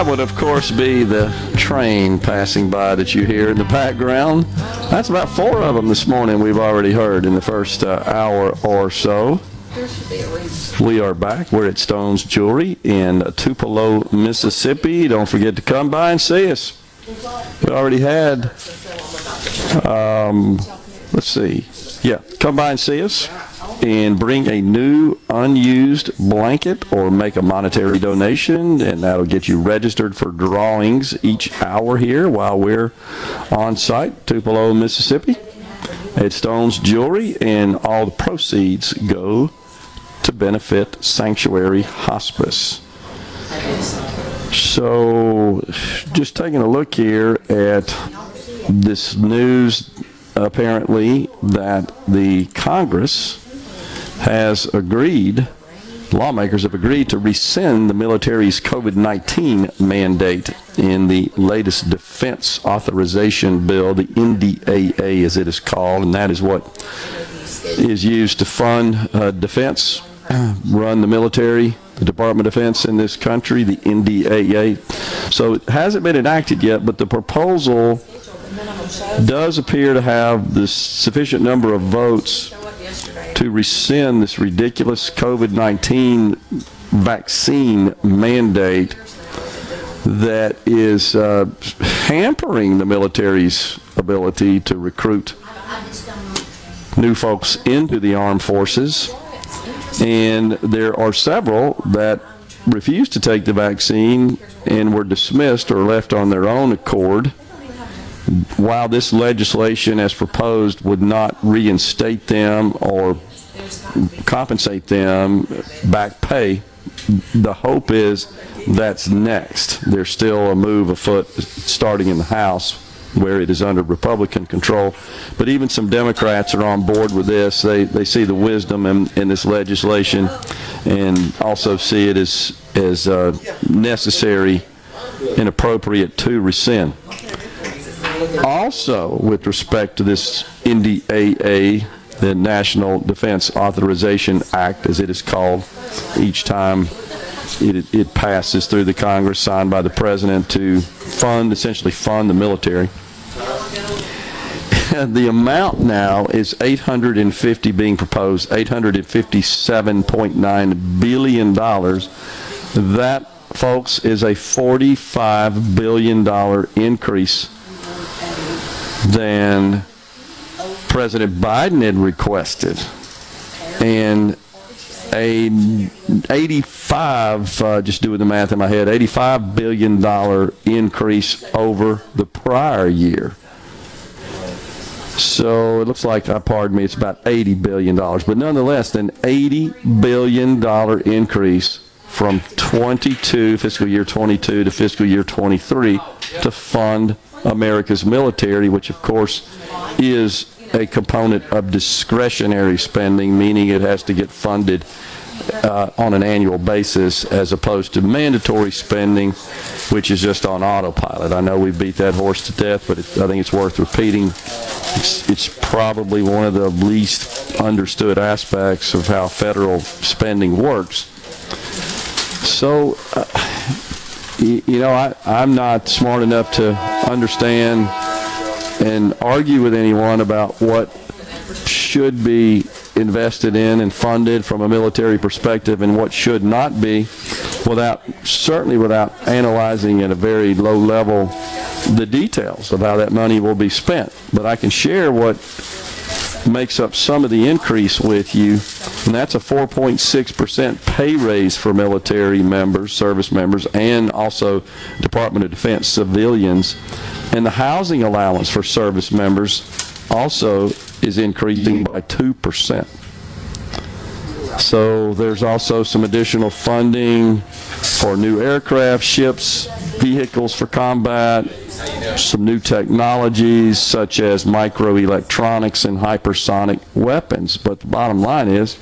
That would, of course, be the train passing by that you hear in the background. That's about four of them this morning we've already heard in the first uh, hour or so. We are back. We're at Stone's Jewelry in Tupelo, Mississippi. Don't forget to come by and see us. We already had, um, let's see. Yeah, come by and see us and bring a new unused blanket or make a monetary donation, and that'll get you registered for drawings each hour here while we're on site, Tupelo, Mississippi, at Stone's Jewelry, and all the proceeds go to benefit Sanctuary Hospice. So, just taking a look here at this news, apparently, that the Congress has agreed lawmakers have agreed to rescind the military's COVID 19 mandate in the latest defense authorization bill, the NDAA as it is called, and that is what is used to fund uh, defense, run the military, the Department of Defense in this country, the NDAA. So it hasn't been enacted yet, but the proposal does appear to have the sufficient number of votes to rescind this ridiculous COVID 19 vaccine mandate that is uh, hampering the military's ability to recruit new folks into the armed forces. And there are several that refused to take the vaccine and were dismissed or left on their own accord. While this legislation, as proposed, would not reinstate them or compensate them back pay, the hope is that's next. There's still a move afoot starting in the House where it is under Republican control. But even some Democrats are on board with this. They, they see the wisdom in, in this legislation and also see it as, as uh, necessary and appropriate to rescind. Also, with respect to this NDAA, the National Defense Authorization Act, as it is called, each time it, it passes through the Congress, signed by the President to fund, essentially fund the military. the amount now is 850 being proposed, 857.9 billion dollars. That, folks, is a 45 billion dollar increase than President Biden had requested, and a 85, uh, just doing the math in my head, 85 billion dollar increase over the prior year. So it looks like, uh, pardon me, it's about 80 billion dollars, but nonetheless, an 80 billion dollar increase from 22 fiscal year 22 to fiscal year 23 to fund America's military, which of course is a component of discretionary spending, meaning it has to get funded uh, on an annual basis as opposed to mandatory spending, which is just on autopilot. I know we beat that horse to death, but it, I think it's worth repeating. It's, it's probably one of the least understood aspects of how federal spending works. So, uh, you, know, I, I'm not smart enough to understand and argue with anyone about what should be invested in and funded from a military perspective and what should not be without certainly without analyzing at a very low level the details of how that money will be spent. But I can share what makes up some of the increase with you and that's a 4.6% pay raise for military members service members and also Department of Defense civilians and the housing allowance for service members also is increasing by 2%. So there's also some additional funding for new aircraft, ships, vehicles for combat, some new technologies such as microelectronics and hypersonic weapons. But the bottom line is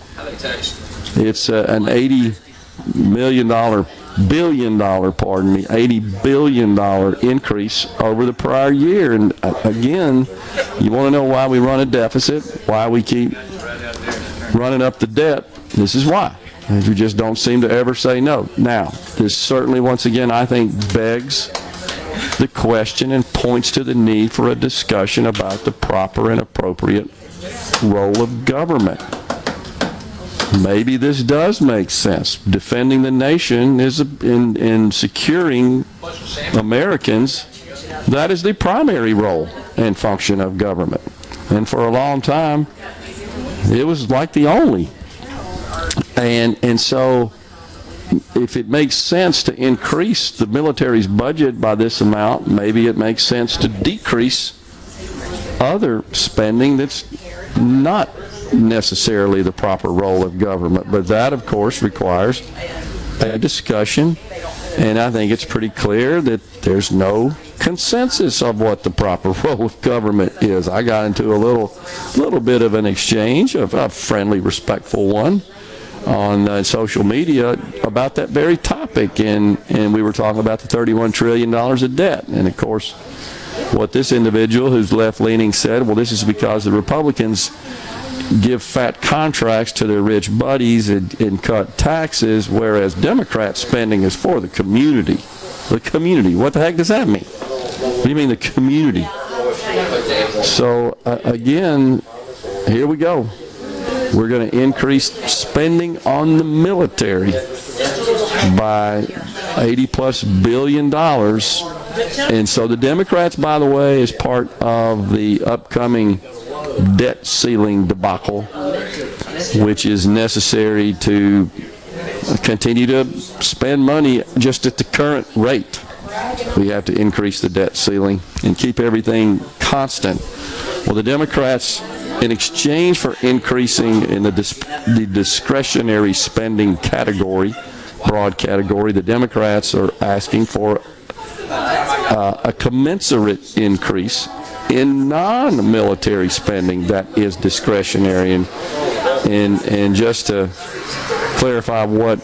it's uh, an 80 million dollar billion dollar pardon me 80 billion dollar increase over the prior year. And uh, again you want to know why we run a deficit why we keep running up the debt? This is why. We just don't seem to ever say no. Now this certainly once again i think begs the question and points to the need for a discussion about the proper and appropriate role of government maybe this does make sense. Defending the nation is in, in securing Americans. That is the primary role and function of government. And for a long time, it was like the only. And and so if it makes sense to increase the military's budget by this amount, maybe it makes sense to decrease other spending that's not necessarily the proper role of government. But that, of course, requires a discussion, and I think it's pretty clear that there's no consensus of what the proper role of government is. I got into a little, little bit of an exchange, of a friendly, respectful one, on uh, social media about that very topic, and and we were talking about the 31 trillion dollars of debt, and of course, what this individual who's left leaning said, well, this is because the Republicans give fat contracts to their rich buddies and, and cut taxes, whereas Democrat spending is for the community. The community. What the heck does that mean? What do you mean the community? So uh, again, here we go. We're going to increase spending on the military by 80 plus billion dollars. And so the Democrats, by the way, is part of the upcoming debt ceiling debacle, which is necessary to continue to spend money just at the current rate. We have to increase the debt ceiling and keep everything constant. Well, the Democrats, in exchange for increasing in the, the discretionary spending category, broad category, the Democrats are asking for uh, a commensurate increase in non-military spending that is discretionary. And, and, and just to clarify what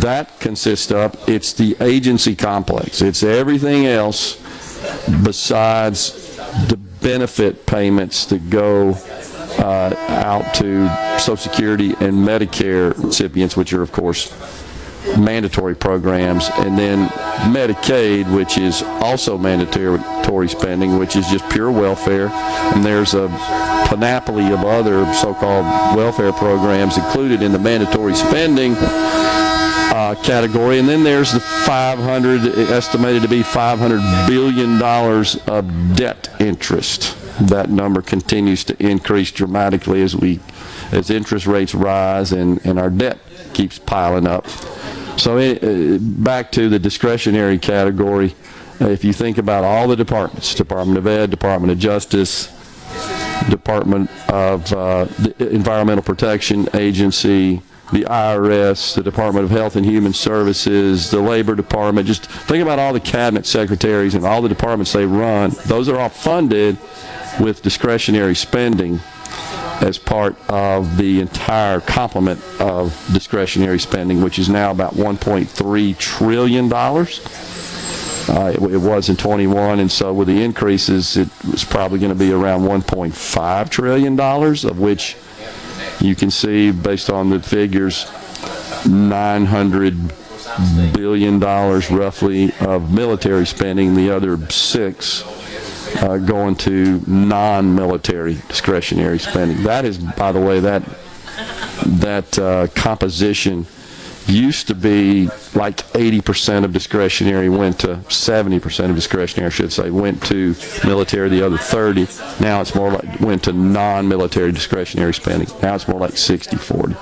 that consists of, it's the agency complex. It's everything else besides the benefit payments that go uh, out to Social Security and Medicare recipients, which are, of course, mandatory programs, and then Medicaid, which is also mandatory spending, which is just pure welfare. And there's a panoply of other so-called welfare programs included in the mandatory spending uh, category. And then there's the 500, estimated to be 500 billion dollars of debt interest. That number continues to increase dramatically as we, as interest rates rise and, and our debt keeps piling up. So uh, back to the discretionary category, if you think about all the departments, Department of Ed, Department of Justice, Department of uh, the Environmental Protection Agency, the IRS, the Department of Health and Human Services, the Labor Department. Just think about all the cabinet secretaries and all the departments they run. Those are all funded with discretionary spending as part of the entire complement of discretionary spending, which is now about 1.3 trillion dollars. Uh, it, it, was in 21, and so with the increases, it was probably going to be around 1.5 trillion dollars, of which you can see, based on the figures, 900 billion dollars roughly of military spending. The other six uh, going to non-military discretionary spending. That is, by the way, that that uh, composition used to be like 80% of discretionary went to 70% of discretionary, I should say, went to military. The other 30. Now it's more like went to non-military discretionary spending. Now it's more like 60-40.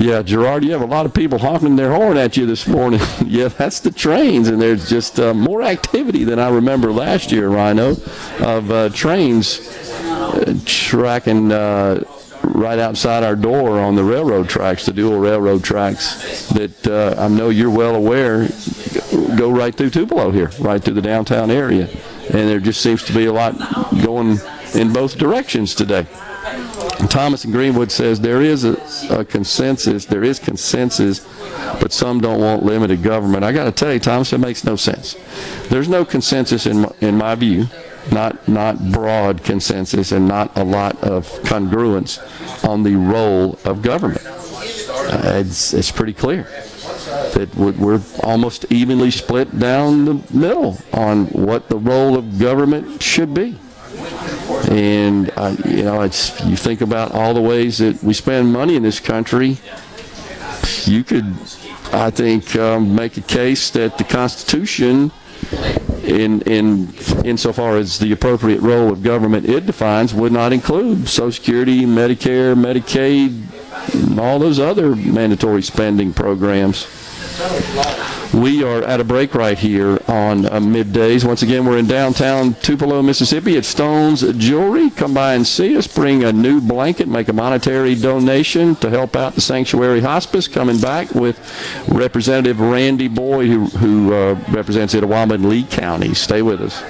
Yeah, Gerard, you have a lot of people honking their horn at you this morning. yeah, that's the trains, and there's just uh, more activity than I remember last year, Rhino, of uh, trains uh, tracking uh, right outside our door on the railroad tracks, the dual railroad tracks that uh, I know you're well aware go right through Tupelo here, right through the downtown area. And there just seems to be a lot going in both directions today. Thomas and Greenwood says there is a, a, consensus, there is consensus, but some don't want limited government. I got to tell you, Thomas, it makes no sense. There's no consensus in my, in my view, not not broad consensus, and not a lot of congruence on the role of government. Uh, it's it's pretty clear that we're almost evenly split down the middle on what the role of government should be. And uh, you know, it's you think about all the ways that we spend money in this country. You could, I think, um, make a case that the Constitution, in in insofar as the appropriate role of government it defines, would not include Social Security, Medicare, Medicaid, all those other mandatory spending programs. We are at a break right here on uh, middays. Once again, we're in downtown Tupelo, Mississippi at Stone's Jewelry. Come by and see us. Bring a new blanket, make a monetary donation to help out the Sanctuary Hospice. Coming back with Representative Randy Boyd, who, who uh, represents Itawamba and Lee County. Stay with us.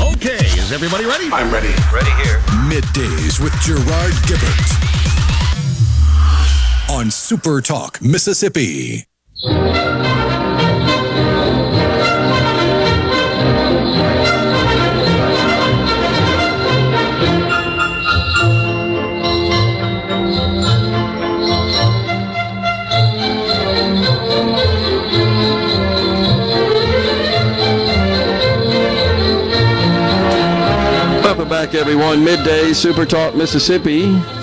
Okay, is everybody ready? I'm ready. Ready here. Middays with Gerard Gibert on Super Talk, Mississippi. Welcome back, everyone. Midday Super Talk Mississippi.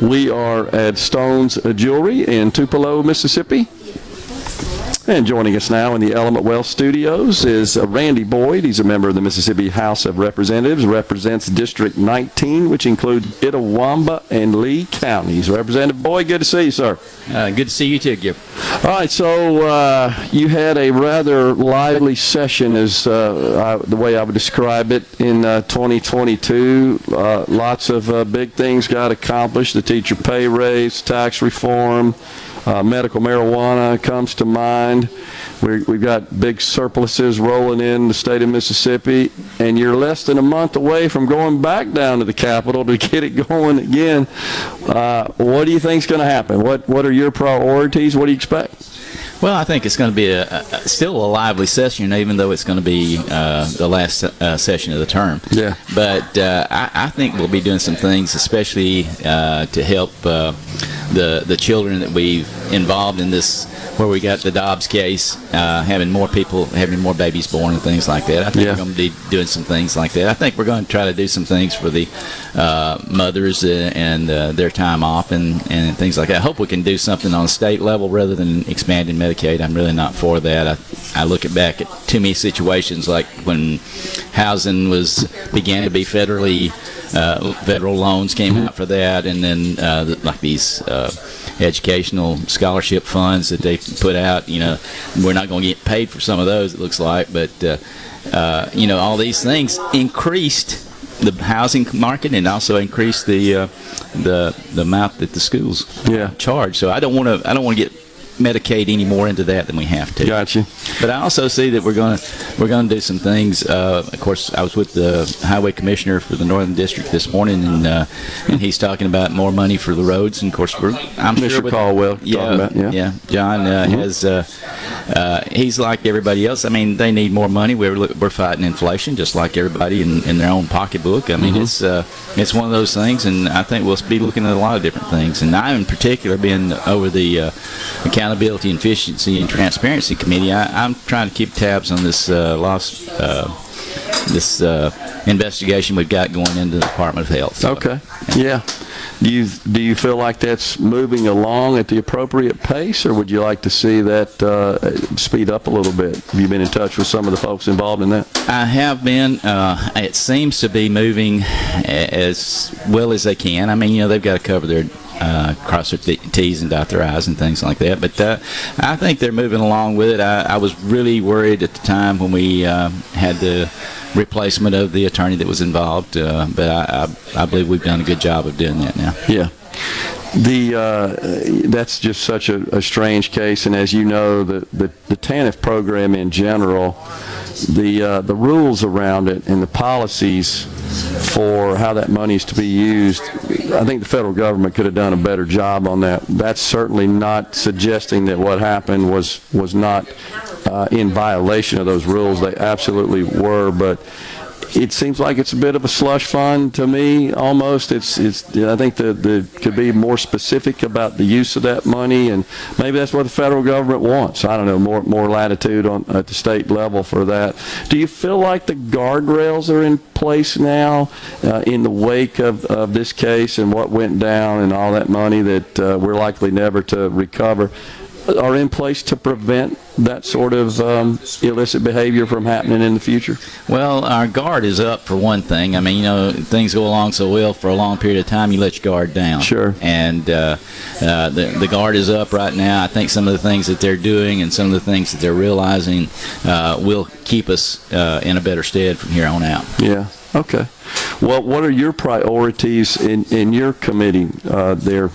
We are at Stone's Jewelry in Tupelo, Mississippi. And joining us now in the Element Wealth Studios is uh, Randy Boyd. He's a member of the Mississippi House of Representatives, represents District 19, which includes Itawamba and Lee counties. Representative Boyd, good to see you, sir. Uh, good to see you too, Gib. All right, so uh, you had a rather lively session, is uh, I, the way I would describe it, in uh, 2022. Uh, lots of uh, big things got accomplished: the teacher pay raise, tax reform, uh, medical marijuana comes to mind. we we've got big surpluses rolling in the state of Mississippi, and you're less than a month away from going back down to the Capitol to get it going again. Uh, what do you think is going to happen? What What are your priorities? What do you expect? Well, I think it's going to be a, a, still a lively session, even though it's going to be uh, the last uh, session of the term. Yeah. But uh, I, I, think we'll be doing some things, especially uh, to help uh, the the children that we've involved in this, where we got the Dobbs case, uh, having more people, having more babies born and things like that. I think Yeah. we're going to be doing some things like that. I think we're going to try to do some things for the mothers uh, and uh, their time off and, and things like that. I hope we can do something on a state level rather than expanding Medicaid. I'm really not for that. I, I look at back at too many situations like when housing was began to be federally uh, federal loans came out for that, and then uh, like these uh, educational scholarship funds that they put out. You know, we're not going to get paid for some of those. It looks like, but uh, uh, you know, all these things increased the housing market and also increased the uh, the the amount that the schools yeah. charge. So I don't want to I don't want to get Medicaid any more into that than we have to. Gotcha. But I also see that we're going to we're going to do some things. Uh, of course, I was with the highway commissioner for the Northern District this morning, and uh, and he's talking about more money for the roads. And of course, we're I'm Mr. sure with, Caldwell yeah, about, yeah. John uh, Mhm. has. Uh, uh, he's like everybody else. I mean, they need more money. We're we're fighting inflation just like everybody in, in their own pocketbook. I mean, Mhm. it's uh, it's one of those things, and I think we'll be looking at a lot of different things. And I, in particular, being over the uh, accountability, efficiency, and transparency committee, I, I'm trying to keep tabs on this uh, loss. Uh, this uh, investigation we've got going into the Department of Health. Okay. Yeah. Do you do you feel like that's moving along at the appropriate pace, or would you like to see that uh, speed up a little bit? Have you been in touch with some of the folks involved in that? I have been. Uh, it seems to be moving as well as they can. I mean, you know, they've got to cover their uh, cross their T's and dot their I's and things like that. But uh, I think they're moving along with it. I, I was really worried at the time when we uh, had the replacement of the attorney that was involved. Uh, but I, I, I believe we've done a good job of doing that now. Yeah. The uh, that's just such a, a strange case, and as you know, the, the, the TANF program in general, the uh, the rules around it and the policies for how that money is to be used, I think the federal government could have done a better job on that. That's certainly not suggesting that what happened was was not uh, in violation of those rules. They absolutely were, but it seems like it's a bit of a slush fund to me. Almost, it's it's. I think that the could be more specific about the use of that money, and maybe that's what the federal government wants. I don't know more more latitude on at the state level for that. Do you feel like the guardrails are in place now uh, in the wake of, of this case and what went down and all that money that uh, we're likely never to recover? Are in place to prevent that sort of um, illicit behavior from happening in the future? Well, our guard is up for one thing. I mean, you know, things go along so well for a long period of time, you let your guard down. Sure. And uh, uh, the the guard is up right now. I think some of the things that they're doing and some of the things that they're realizing uh, will keep us uh, in a better stead from here on out. Yeah. Okay. Well, what are your priorities in, in your committee uh, there,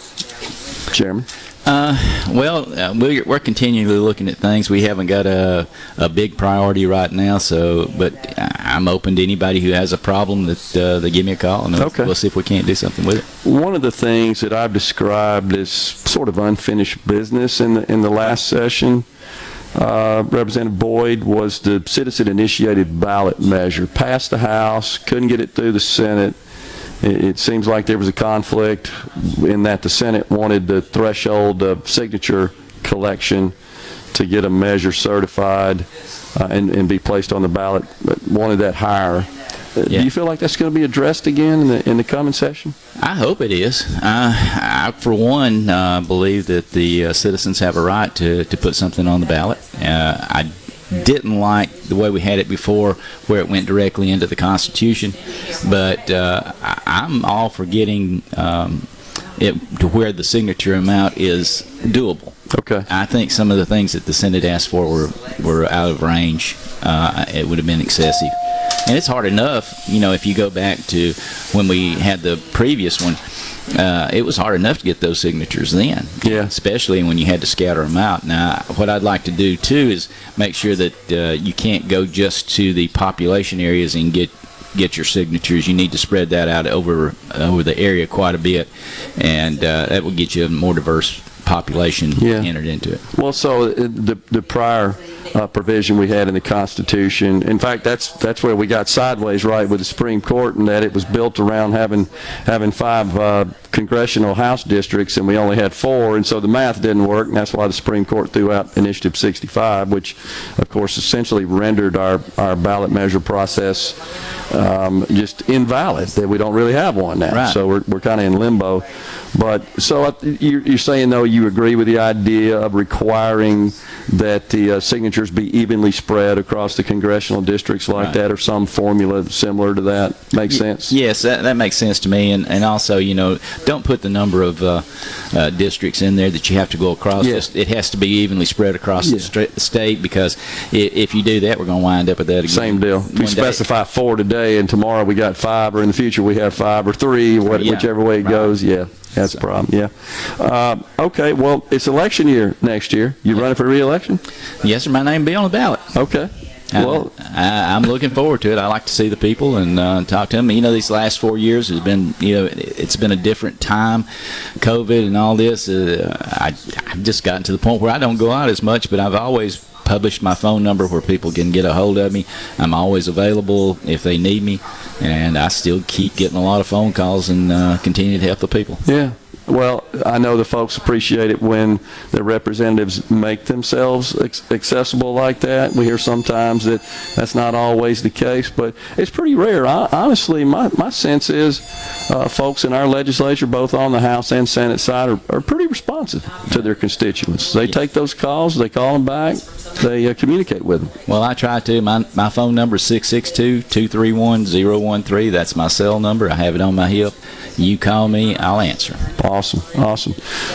Chairman? Uh, well, uh, we're, we're continually looking at things. We haven't got a, a big priority right now, so but I'm open to anybody who has a problem that uh, they give me a call, and we'll, Okay. we'll see if we can't do something with it. One of the things that I've described as sort of unfinished business in the in the last session, uh, Representative Boyd, was the citizen-initiated ballot measure. Passed the House, couldn't get it through the Senate. It, it seems like there was a conflict in that the Senate wanted the threshold of signature collection to get a measure certified uh, and, and be placed on the ballot, but wanted that higher. Uh, Do you feel like that's going to be addressed again in the in the coming session? I hope it is. Uh, I, for one, uh, believe that the uh, citizens have a right to, to put something on the ballot. Uh, I didn't like the way we had it before, where it went directly into the Constitution, but uh, I, I'm all for getting um, it to where the signature amount is doable. Okay. I think some of the things that the Senate asked for were, were out of range. Uh, it would have been excessive. And it's hard enough, you know, if you go back to when we had the previous one, uh, it was hard enough to get those signatures then. Yeah. Especially when you had to scatter them out. Now, what I'd like to do too is make sure that uh, you can't go just to the population areas and get get your signatures. You need to spread that out over over the area quite a bit, and uh, that will get you a more diverse population Yeah. entered into it. Well, so uh, the the prior uh, provision we had in the Constitution, in fact, that's that's where we got sideways right with the Supreme Court, and that it was built around having having five uh, congressional House districts, and we only had four, and so the math didn't work, and that's why the Supreme Court threw out Initiative 65, which, of course, essentially rendered our our ballot measure process um, just invalid. That we don't really have one now, Right. so we're we're kind of in limbo. But so you're, saying though you agree with the idea of requiring that the uh, signatures be evenly spread across the congressional districts like Right. that, or some formula similar to that? Makes sense. Yes, that, that makes sense to me, and, and also, you know, don't put the number of uh, uh, districts in there that you have to go across. Just- It has to be evenly spread across Yeah. the, the state because i- if you do that, we're going to wind up with that again. Same deal. If we one day. specify four today, and tomorrow we got five, or in the future we have five or three, what, Yeah. whichever way it Right. goes. Yeah, that's a problem. Yeah. Uh, okay. Well, it's election year next year. You running for re-election? Yes, sir. My name will be on the ballot. Okay. Well, I, I'm looking forward to it. I like to see the people and uh, talk to them. You know, these last four years has been, you know, it's been a different time, COVID and all this. Uh, I, I've just gotten to the point where I don't go out as much, but I've always published my phone number where people can get a hold of me. I'm always available if they need me, and I still keep getting a lot of phone calls and uh, continue to help the people. Yeah. Well, I know the folks appreciate it when the representatives make themselves accessible like that. We hear sometimes that that's not always the case, but it's pretty rare. I, honestly, my, my sense is uh, folks in our legislature, both on the House and Senate side, are, are pretty responsive to their constituents. They take those calls, they call them back, they uh, communicate with them. Well, I try to. My, my phone number is 662 231 013. That's my cell number. I have it on my hip. You call me, I'll answer. Awesome, awesome.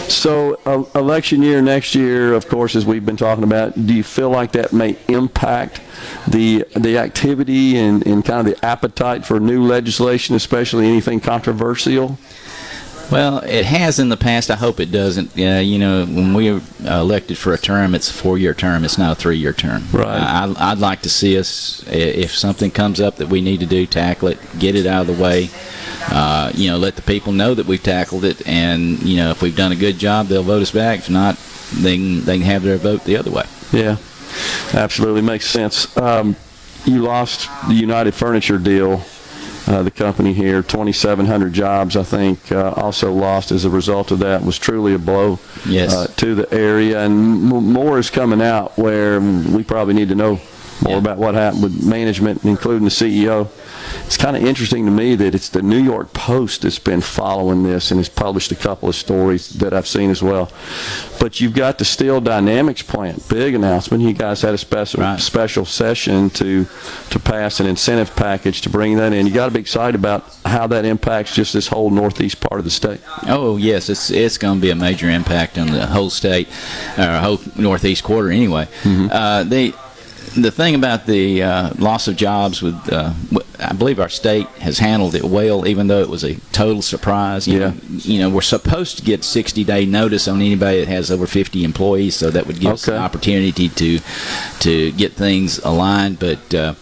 So, uh, election year next year, of course, as we've been talking about, do you feel like that may impact the the activity and, and kind of the appetite for new legislation, especially anything controversial? Well, it has in the past. I hope it doesn't. Uh, you know, when we are elected for a term, it's a four-year term. It's not a three-year term. Right. Uh, I, I'd like to see us, if something comes up that we need to do, tackle it, get it out of the way. Uh, you know, let the people know that we've tackled it, and you know, if we've done a good job, they'll vote us back. If not, they can, they can have their vote the other way. Yeah, absolutely makes sense. Um, you lost the United Furniture deal, uh, the company here, 2,700 jobs, I think, uh, also lost as a result of that. Was truly a blow Yes. uh, to the area, and m- more is coming out where we probably need to know more about what happened with management, including the CEO. It's kind of interesting to me that it's the New York Post that's been following this and has published a couple of stories that I've seen as well. But you've got the Steel Dynamics plant, big announcement. You guys had a special special session to to pass an incentive package to bring that in. You got to be excited about how that impacts just this whole northeast part of the state. Oh yes, it's it's going to be a major impact on the whole state, or whole northeast quarter anyway. Uh, the the thing about the uh, loss of jobs with uh, I believe our state has handled it well, even though it was a total surprise. You Yeah. Know, you know, we're supposed to get 60 day notice on anybody that has over 50 employees, so that would give us an opportunity to to get things aligned. But uh,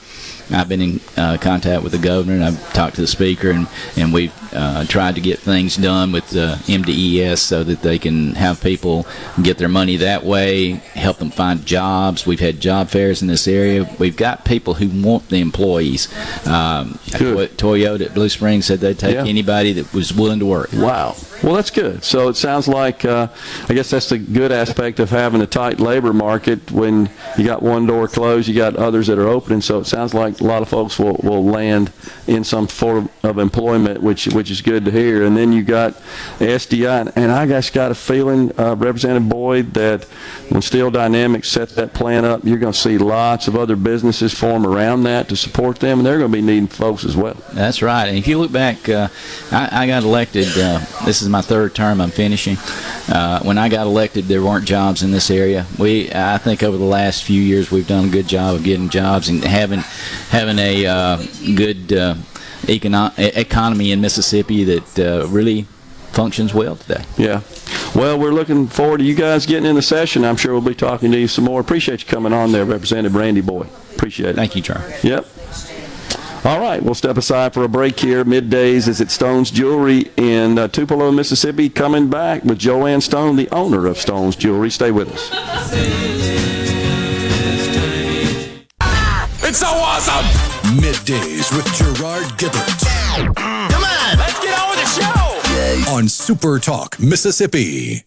I've been in uh, contact with the governor, and I've talked to the speaker, and and we've uh, tried to get things done with uh, MDES so that they can have people get their money that way, help them find jobs. We've had job fairs in this area. We've got people who want the employees. Um, Toy- Toyota at Blue Springs said they'd take Yeah. anybody that was willing to work. Wow. Well, that's good. So it sounds like, uh, I guess that's the good aspect of having a tight labor market. When you got one door closed, you got others that are opening. So it sounds like a lot of folks will, will land in some form of employment, which which is good to hear. And then you got SDI, and, I just got a feeling, uh, Representative Boyd, that when Steel Dynamics set that plan up, you're going to see lots of other businesses form around that to support them, and they're going to be needing folks as well. That's right. And if you look back, uh, I, I got elected. Uh, this is my third term. I'm finishing. Uh, when I got elected, there weren't jobs in this area. We, I think, over the last few years, we've done a good job of getting jobs and having having a uh, good uh, econo- economy in Mississippi that uh, really functions well today. Yeah. Well, we're looking forward to you guys getting in the session. I'm sure we'll be talking to you some more. Appreciate you coming on there, Representative Randy Boyd. Appreciate it. Thank you, Charlie. Yep. All right, we'll step aside for a break here. Middays is at Stone's Jewelry in uh, Tupelo, Mississippi. Coming back with Joanne Stone, the owner of Stone's Jewelry. Stay with us. It's so awesome! Middays with Gerard Gibert Come on, let's get on with the show! on Super Talk, Mississippi.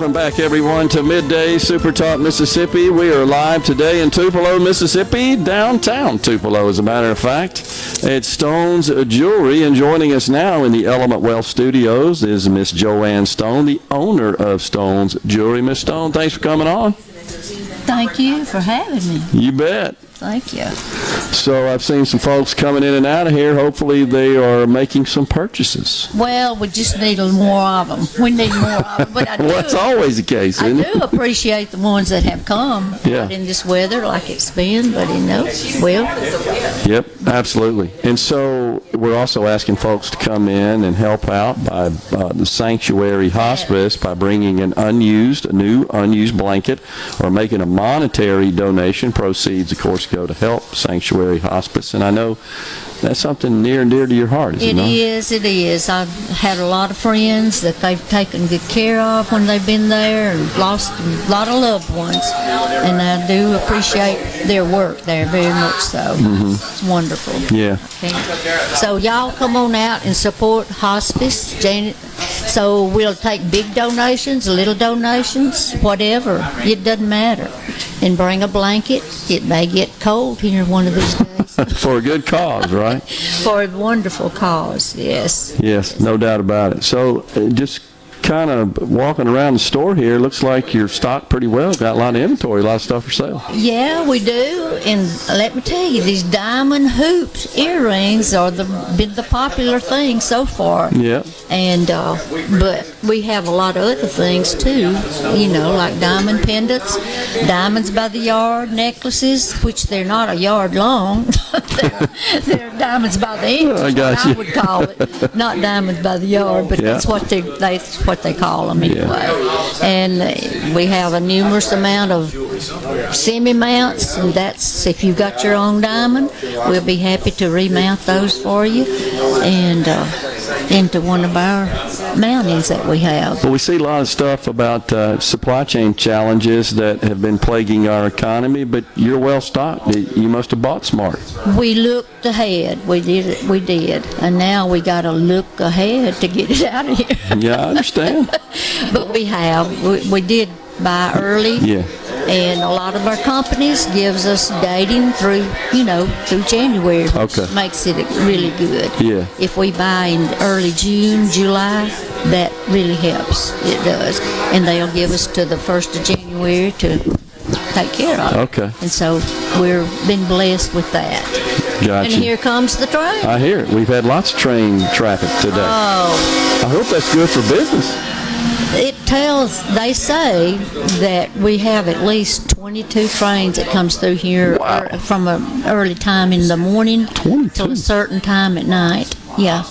Welcome back, everyone, to Midday Super Talk Mississippi. We are live today in Tupelo, Mississippi, downtown Tupelo, as a matter of fact. It's Stone's Jewelry, and joining us now in the Element Wealth Studios is Miss Joanne Stone, the owner of Stone's Jewelry. Miss Stone, thanks for coming on. Thank you for having me. You bet. Thank you. So I've seen some folks coming in and out of here. Hopefully, they are making some purchases. Well, we just need a more of them. We need more of them. But I do, well, always the case, I do appreciate the ones that have come Yeah. in this weather like it's been, but you know, well, Yep, absolutely. And so we're also asking folks to come in and help out by uh, the Sanctuary Hospice by bringing an unused, a new unused blanket or making a monetary donation. Proceeds, of course, go to help Sanctuary Hospice. And I know that's something near and dear to your heart, is it it not? is, it is. I've had a lot of friends that they've taken good care of when they've been there and lost a lot of loved ones. And I do appreciate their work there very much so. Mhm. It's wonderful. Yeah. Okay. So y'all come on out and support hospice. Janet. So we'll take big donations, little donations, whatever. It doesn't matter. And bring a blanket. It may get cold here one of these days. For a good cause, right? For a wonderful cause, yes. Yes, no doubt about it. So uh, just kind of walking around the store here, looks like you're stocked pretty well. Got a lot of inventory, a lot of stuff for sale. Yeah, we do. And let me tell you, these diamond hoops earrings are the been the popular thing so far. Yeah. And uh, but we have a lot of other things too. You know, like diamond pendants, diamonds by the yard, necklaces, which they're not a yard long. they're, they're diamonds by the inch. I is got what you. I would call it, not diamonds by the yard, but Yeah. that's what they that's what they call them Yeah. anyway. And uh, we have a numerous amount of semi mounts, and that's if you've got your own diamond, we'll be happy to remount those for you and uh, into one of our mountings that we have. Well, we see a lot of stuff about uh, supply chain challenges that have been plaguing our economy, but you're well stocked. You must have bought smart. We looked ahead. We did. We did, and now we got to look ahead to get it out of here. Yeah, I understand. but we have. We, we did buy early. Yeah. And a lot of our companies gives us dating through, you know, through January, which Okay. makes it really good. Yeah. If we buy in early June, July, that really helps. It does. And they'll give us to the 1st of January to take care of. it. Okay. And so we've been blessed with that. Gotcha. And here comes the train. I hear it. We've had lots of train traffic today. Oh. I hope that's good for business. It tells, they say that we have at least 22 trains that comes through here ear- from an early time in the morning till a certain time at night. Yeah.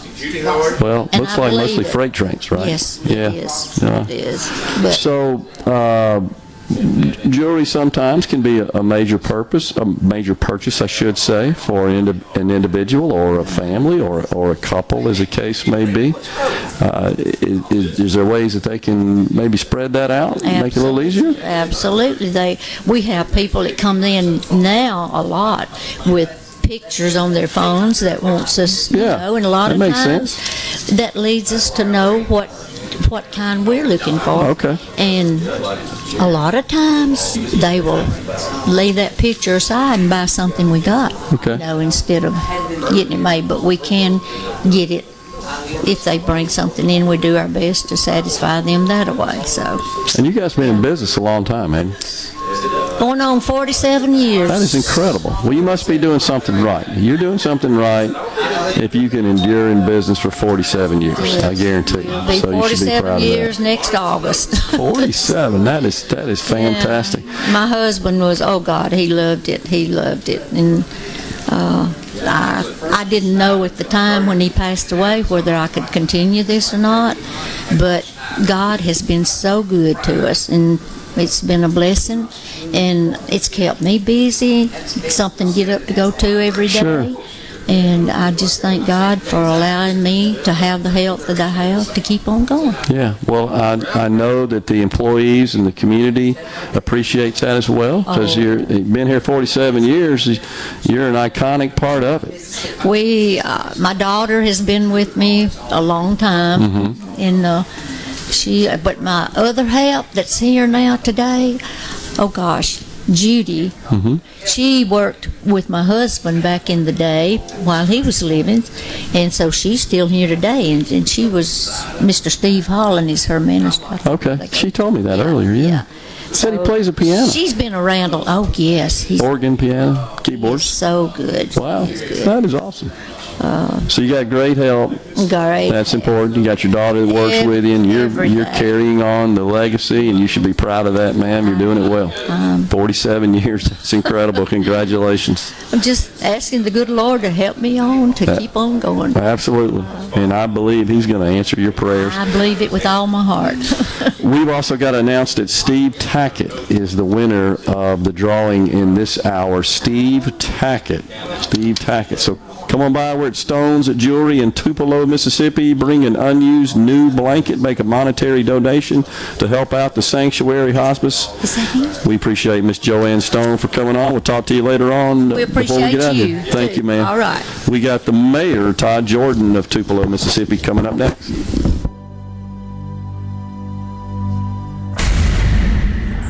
Well, And looks I like mostly it. freight trains, right? Yes, it yeah. is. Yeah. It is. But So, uh, jewelry sometimes can be a, major purpose, a major purchase, I should say, for an, individual or a family or, or a couple, as the case may be. Uh, is, is, there ways that they can maybe spread that out, and make it a little easier? Absolutely. They we have people that come in now a lot with pictures on their phones that wants us you Yeah, know and a lot that of makes times that leads us to know what what kind we're looking for. Okay. And a lot of times they will lay that picture aside and buy something we got. Okay. You know, instead of getting it made. But we can get it if they bring something in, we do our best to satisfy them that way. So And you guys been in business a long time, man. Going on 47 years. That is incredible. Well, you must be doing something right. You're doing something right if you can endure in business for 47 years. I guarantee you. Be So you should be 47 proud of years next August. 47. That is that is fantastic. My husband was, oh God, he loved it. He loved it. And uh, I, I didn't know at the time when he passed away whether I could continue this or not. But God has been so good to us. And it's been a blessing. And it's kept me busy. Something to get up to go to every day. Sure. And I just thank God for allowing me to have the health that I have to keep on going. Yeah. Well, I, I know that the employees and the community appreciates that as well because Oh. you're you've been here 47 years. You're an iconic part of it. We, uh, my daughter has been with me a long time, Mhm. and uh, she. But my other half that's here now today, oh gosh, Judy. Mm-hmm. She worked with my husband back in the day while he was living, and so she's still here today. And, and she was Mr. Steve Holland is her minister. Okay. She told me that earlier. Yeah. Said he plays a piano. She's been around. Oh yes, he's Organ, piano, keyboards. so good. Wow. Good. That is awesome. Uh, So you got great help. great. That's important. You got your daughter that works with you, and you're Everything. you're carrying on the legacy, and you should be proud of that, ma'am. You're doing it well. Um, 47 years. That's incredible. Congratulations. I'm just asking the good Lord to help me on to That- keep on going. Absolutely. And I believe He's going to answer your prayers. I believe it with all my heart. We've also got announced that Steve Tackett is the winner of the drawing in this hour. Steve Tackett. Steve Tackett. So come on by. We're at Stones Jewelry in Tupelo, Mississippi. Bring an unused new blanket. Make a monetary donation to help out the Sanctuary Hospice. We appreciate Miss Joanne Stone for coming on. We'll talk to you later on We before we appreciate get out of you, here. Thank you, ma'am. All right. We got the mayor, Todd Jordan of Tupelo, Mississippi, coming up next.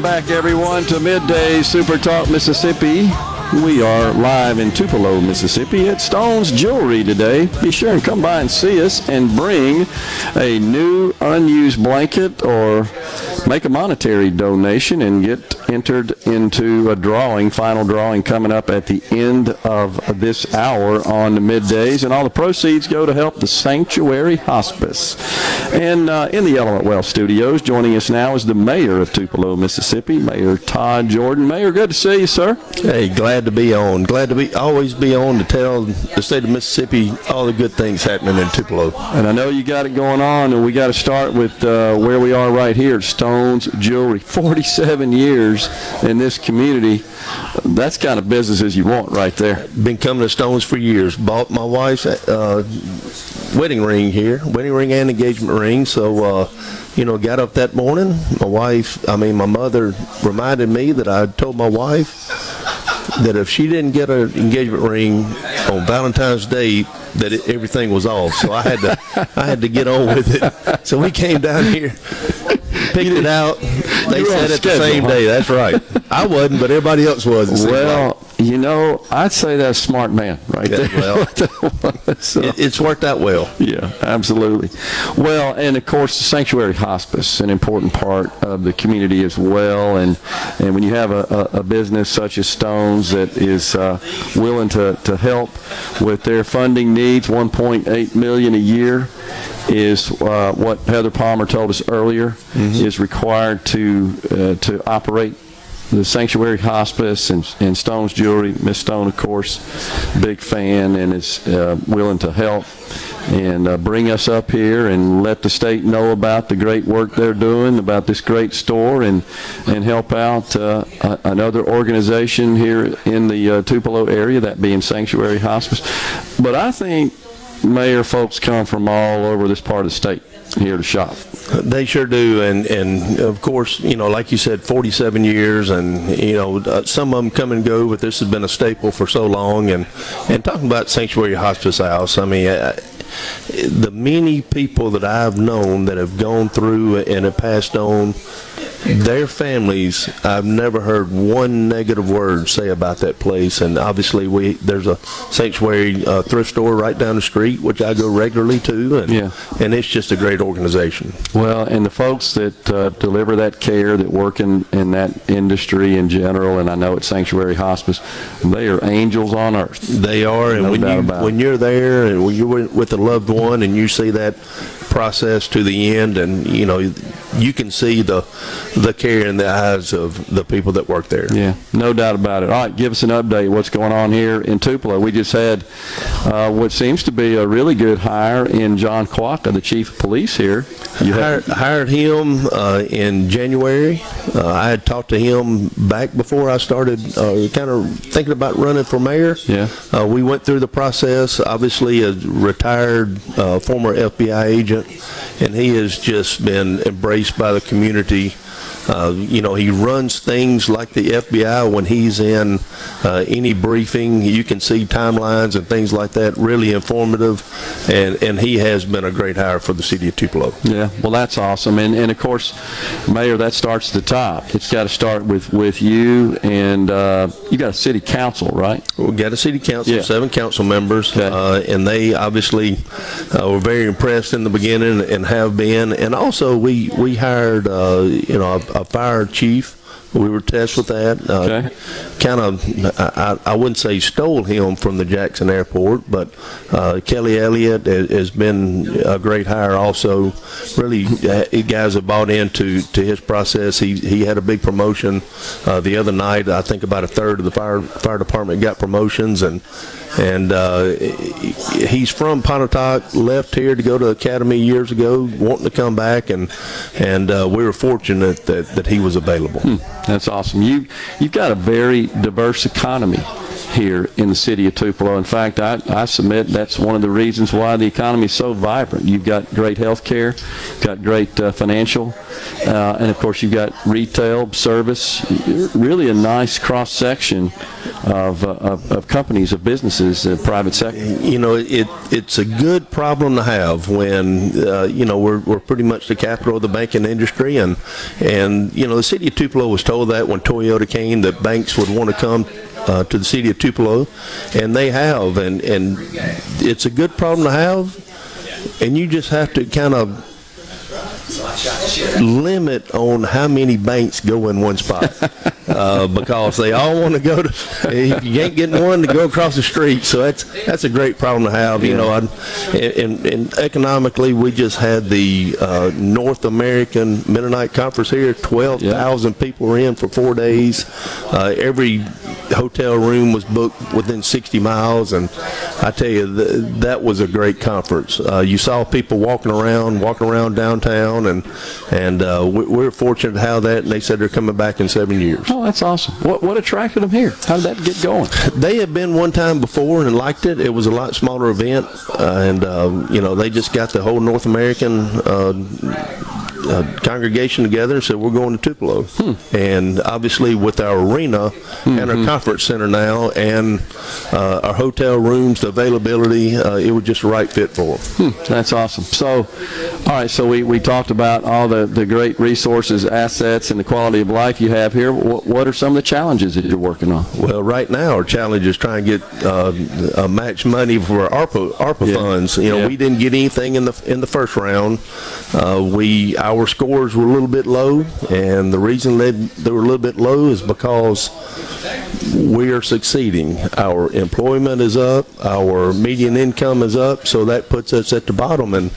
Welcome back, everyone, to Midday Super Talk Mississippi. We are live in Tupelo, Mississippi at Stone's Jewelry today. Be sure and come by and see us and bring a new unused blanket or make a monetary donation and get entered into a drawing, final drawing coming up at the end of this hour on the middays. And all the proceeds go to help the Sanctuary Hospice. And uh, in the Element Wealth Studios, joining us now is the mayor of Tupelo, Mississippi, Mayor Todd Jordan. Mayor, good to see you, sir. Hey, glad to be on. Glad to be always be on to tell the state of Mississippi all the good things happening in Tupelo. And I know you got it going on, and we got to start with uh, where we are right here at Stone's Jewelry. 47 years years in this community, that's kind of business as you want right there. Been coming to Stones for years. Bought my wife's uh, wedding ring here, wedding ring and engagement ring. So, uh, you know, got up that morning. My wife, I mean, my mother reminded me that I told my wife that if she didn't get an engagement ring on Valentine's Day, that it, everything was off. So I had to, I had to get on with it. So we came down here, picked it out. They said it the same day. That's right. I wasn't, but everybody else was. seemed like. Well, you know, I'd say that's smart man right Yeah, there. well, So- it, it's worked out well. Yeah, absolutely. Well, and of course, the sanctuary hospice, an important part of the community as well. And and when you have a, a, a business such as Stones that is uh, willing to, to help with their funding needs, 1.8 million a year is uh, what Heather Palmer told us earlier is required to uh, to operate the Sanctuary Hospice and, and Stone's Jewelry. Miss Stone, of course, big fan and is uh, willing to help and uh, bring us up here and let the state know about the great work they're doing, about this great store, and and help out uh, a- another organization here in the uh, Tupelo area, that being Sanctuary Hospice. But I think mayor folks come from all over this part of the state here to shop. They sure do, and and of course, you know, like you said, 47 years, and you know, uh, some of them come and go, but this has been a staple for so long. And and talking about Sanctuary Hospice House, I mean, uh, the many people that I've known that have gone through and have passed on. Their families, I've never heard one negative word say about that place. And obviously, we there's a sanctuary uh, thrift store right down the street, which I go regularly to, and Yeah. and it's just a great organization. Well, and the folks that uh, deliver that care, that work in, in that industry in general, and I know at Sanctuary Hospice, they are angels on earth. They are, and No when you when you're there and when you're with with a loved one and you see that process to the end, and you know you can see the the care in the eyes of the people that work there. Yeah, no doubt about it. All right, give us an update. What's going on here in Tupelo? We just had uh, what seems to be a really good hire in John Quaka, the chief of police here. You hired, hired him uh, in January. Uh, I had talked to him back before I started uh, kind of thinking about running for mayor. Yeah. Uh, we went through the process. Obviously, a retired uh, former FBI agent, and he has just been embraced by the community. Uh, you know, he runs things like the FBI when he's in uh, any briefing. You can see timelines and things like that. Really informative, and and he has been a great hire for the city of Tupelo. Yeah, well, that's awesome, and and of course, Mayor, that starts at the top. It's got to start with with you, and uh, you got a city council, right? We got a city council, Yeah. seven council members, uh, and they obviously uh, were very impressed in the beginning and have been. And also, we we hired uh, you know a, a fire chief. We were tasked with that. Uh, Kind of, I, I wouldn't say stole him from the Jackson Airport, but uh, Kelly Elliott has, has been a great hire. Also, really, uh, guys have bought into to his process. He he had a big promotion uh, the other night. I think about a third of the fire fire department got promotions, and and uh, he's from Pontotoc. Left here to go to academy years ago, wanting to come back, and and uh, we were fortunate that that he was available. That's awesome. You you've got a very diverse economy here in the city of Tupelo. In fact, I, I submit that's one of the reasons why the economy is so vibrant. You've got great health care, got great uh, financial, uh, and of course you've got retail, service, really a nice cross section of, uh, of, of companies, of businesses, uh, private sector. you know, it it's a good problem to have when uh, you know we're we're pretty much the capital of the banking industry, and and you know the city of Tupelo was told that when Toyota came that banks would want to come. Uh, to the city of Tupelo, and they have, and and it's a good problem to have, and you just have to kind of limit on how many banks go in one spot uh, because they all want to go to. You ain't getting one to go across the street, so that's that's a great problem to have. You know, I, and, and economically, we just had the uh, North American Mennonite Conference here. Twelve thousand people were in for four days. Uh, every hotel room was booked within 60 miles, and I tell you, th- that was a great conference. Uh, you saw people walking around, walking around downtown, town, and and uh, we- we're fortunate to have that. And they said they're coming back in seven years. Oh, that's awesome. What what attracted them here? How did that get going? They had been one time before and liked it. It was a lot smaller event, uh, and um, you know they just got the whole North American uh, congregation together and said we're going to Tupelo. And obviously with our arena and our conference center now and uh, our hotel rooms, the availability, uh, it was just a right fit for them. Hmm, that's awesome. So, all right. So we, we talked about all the, the great resources, assets, and the quality of life you have here. What, what are some of the challenges that you're working on? Well, right now our challenge is trying to get uh, match money for ARPA ARPA Yeah. funds. You know, Yeah. we didn't get anything in the in the first round. Uh, we our scores were a little bit low, and the reason they they were a little bit low is because we are succeeding. Our employment is up, our median income is up, so that puts us at the bottom. And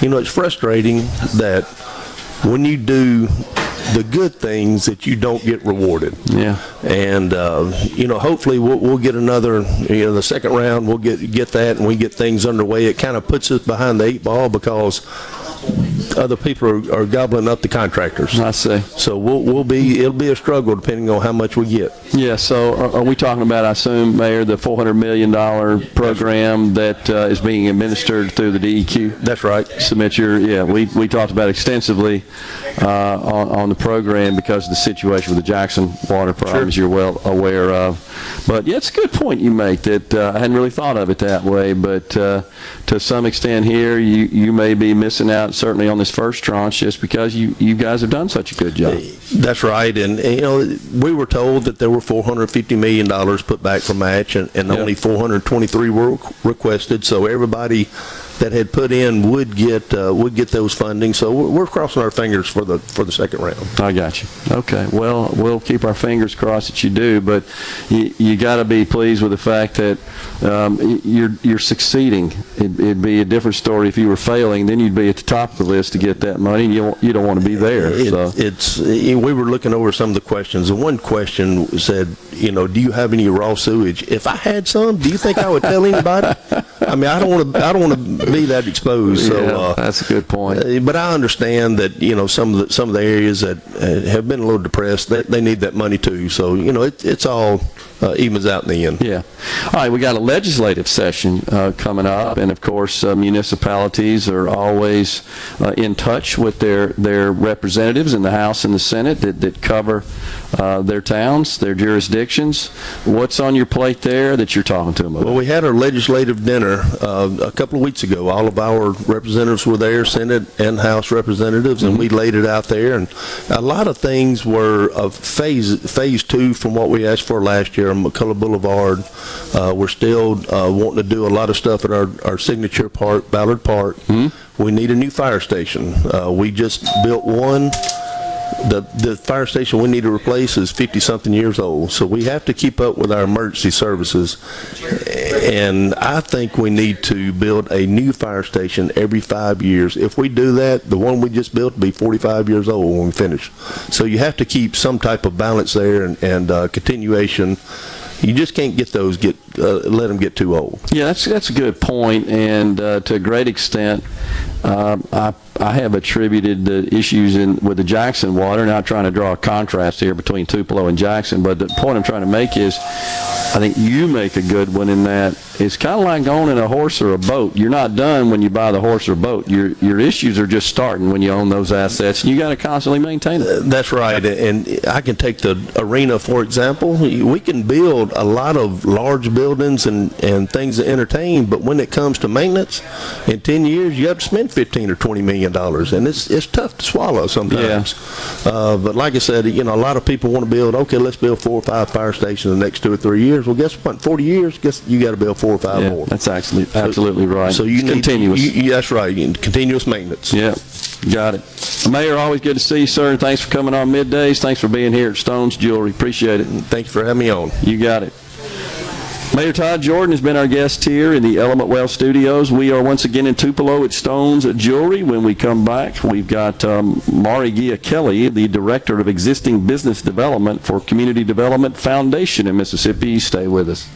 you know, it's frustrating that when you do the good things that you don't get rewarded. Yeah. And uh, you know, hopefully we'll, we'll get another. You know, the second round we'll get get that, and we get things underway. It kind of puts us behind the eight ball because other people are, are gobbling up the contractors. I see. So we'll we'll be it'll be a struggle depending on how much we get. Yeah. So are, are we talking about, I assume, Mayor, the $400 million program that uh, is being administered through the DEQ? That's right. Submit your, yeah, we, we talked about extensively uh, on, on the program because of the situation with the Jackson water problems you're well aware of. But yeah, it's a good point you make that uh, I hadn't really thought of it that way, but uh, to some extent here, you, you may be missing out certainly on this first tranche just because you, you guys have done such a good job. That's right, and, and, you know we were told that there were 450 million dollars put back for match, and, and only 423 were requested. So everybody that had put in would get uh, would get those funding. So we're, we're crossing our fingers for the for the second round. I got you. Okay. Well, we'll keep our fingers crossed that you do, but you, you got to be pleased with the fact that um, you're you're succeeding. It, it'd be a different story if you were failing. Then you'd be at the top of the list to get that money. And you don't, you don't want to be there. It- so It's we were looking over some of the questions, and one question said, you know, do you have any raw sewage? If I had some, do you think I would tell anybody? I mean, I don't want to. I don't want to be that exposed. So Yeah, uh, that's a good point. uh, But I understand that you know some of the some of the areas that uh, have been a little depressed, they, they need that money too. So you know, it, it's all uh, evens out in the end. Yeah. All right, we got a legislative session uh, coming up, and of course, uh, municipalities are always uh, in touch with their their representatives in the House and the Senate that, that cover uh, their towns, their jurisdictions. What's on your plate there that you're talking to them about? Well, we had our legislative dinner uh, a couple of weeks ago. All of our representatives were there, Senate and House representatives, and we laid it out there. And a lot of things were of phase phase two from what we asked for last year on McCullough Boulevard. Uh, we're still uh, wanting to do a lot of stuff at our, our signature park, Ballard Park. We need a new fire station. Uh, we just built one the the fire station we need to replace is 50 something years old. So we have to keep up with our emergency services. And i think we need to build a new fire station every five years. If we do that the one we just built will be 45 years old when we finish. So you have to keep some type of balance there and, and uh, continuation. You just can't get those get uh, let them get too old Yeah, that's that's a good point, and uh, to a great extent, uh, I I have attributed the issues in with the Jackson water. Not trying to draw a contrast here between Tupelo and Jackson, but the point I'm trying to make is, I think you make a good one in that it's kind of like owning a horse or a boat. You're not done when you buy the horse or boat. Your your issues are just starting when you own those assets, and you got to constantly maintain it. That's right, and I can take the arena for example. We can build a lot of large buildings and, and things to entertain, but when it comes to maintenance, in ten years you have to spend fifteen or twenty million dollars, and it's it's tough to swallow sometimes. Uh, but like I said, you know, a lot of people want to build. Okay, let's build four or five fire stations in the next two or three years. Well, guess what? Forty years, guess you got to build four or five Yeah, more. that's actually absolutely right. So you It's need continuous. You, you- that's right. Continuous maintenance. Yeah, got it. Mayor, always good to see you, sir, thanks for coming on middays. Thanks for being here at Stone's Jewelry. Appreciate it. Thank you for having me on. You got it. Mayor Todd Jordan has been our guest here in the Element Well Studios. We are once again in Tupelo at Stone's Jewelry. When we come back, we've got um, Mari Gia Kelly, the Director of Existing Business Development for Community Development Foundation in Mississippi. Stay with us.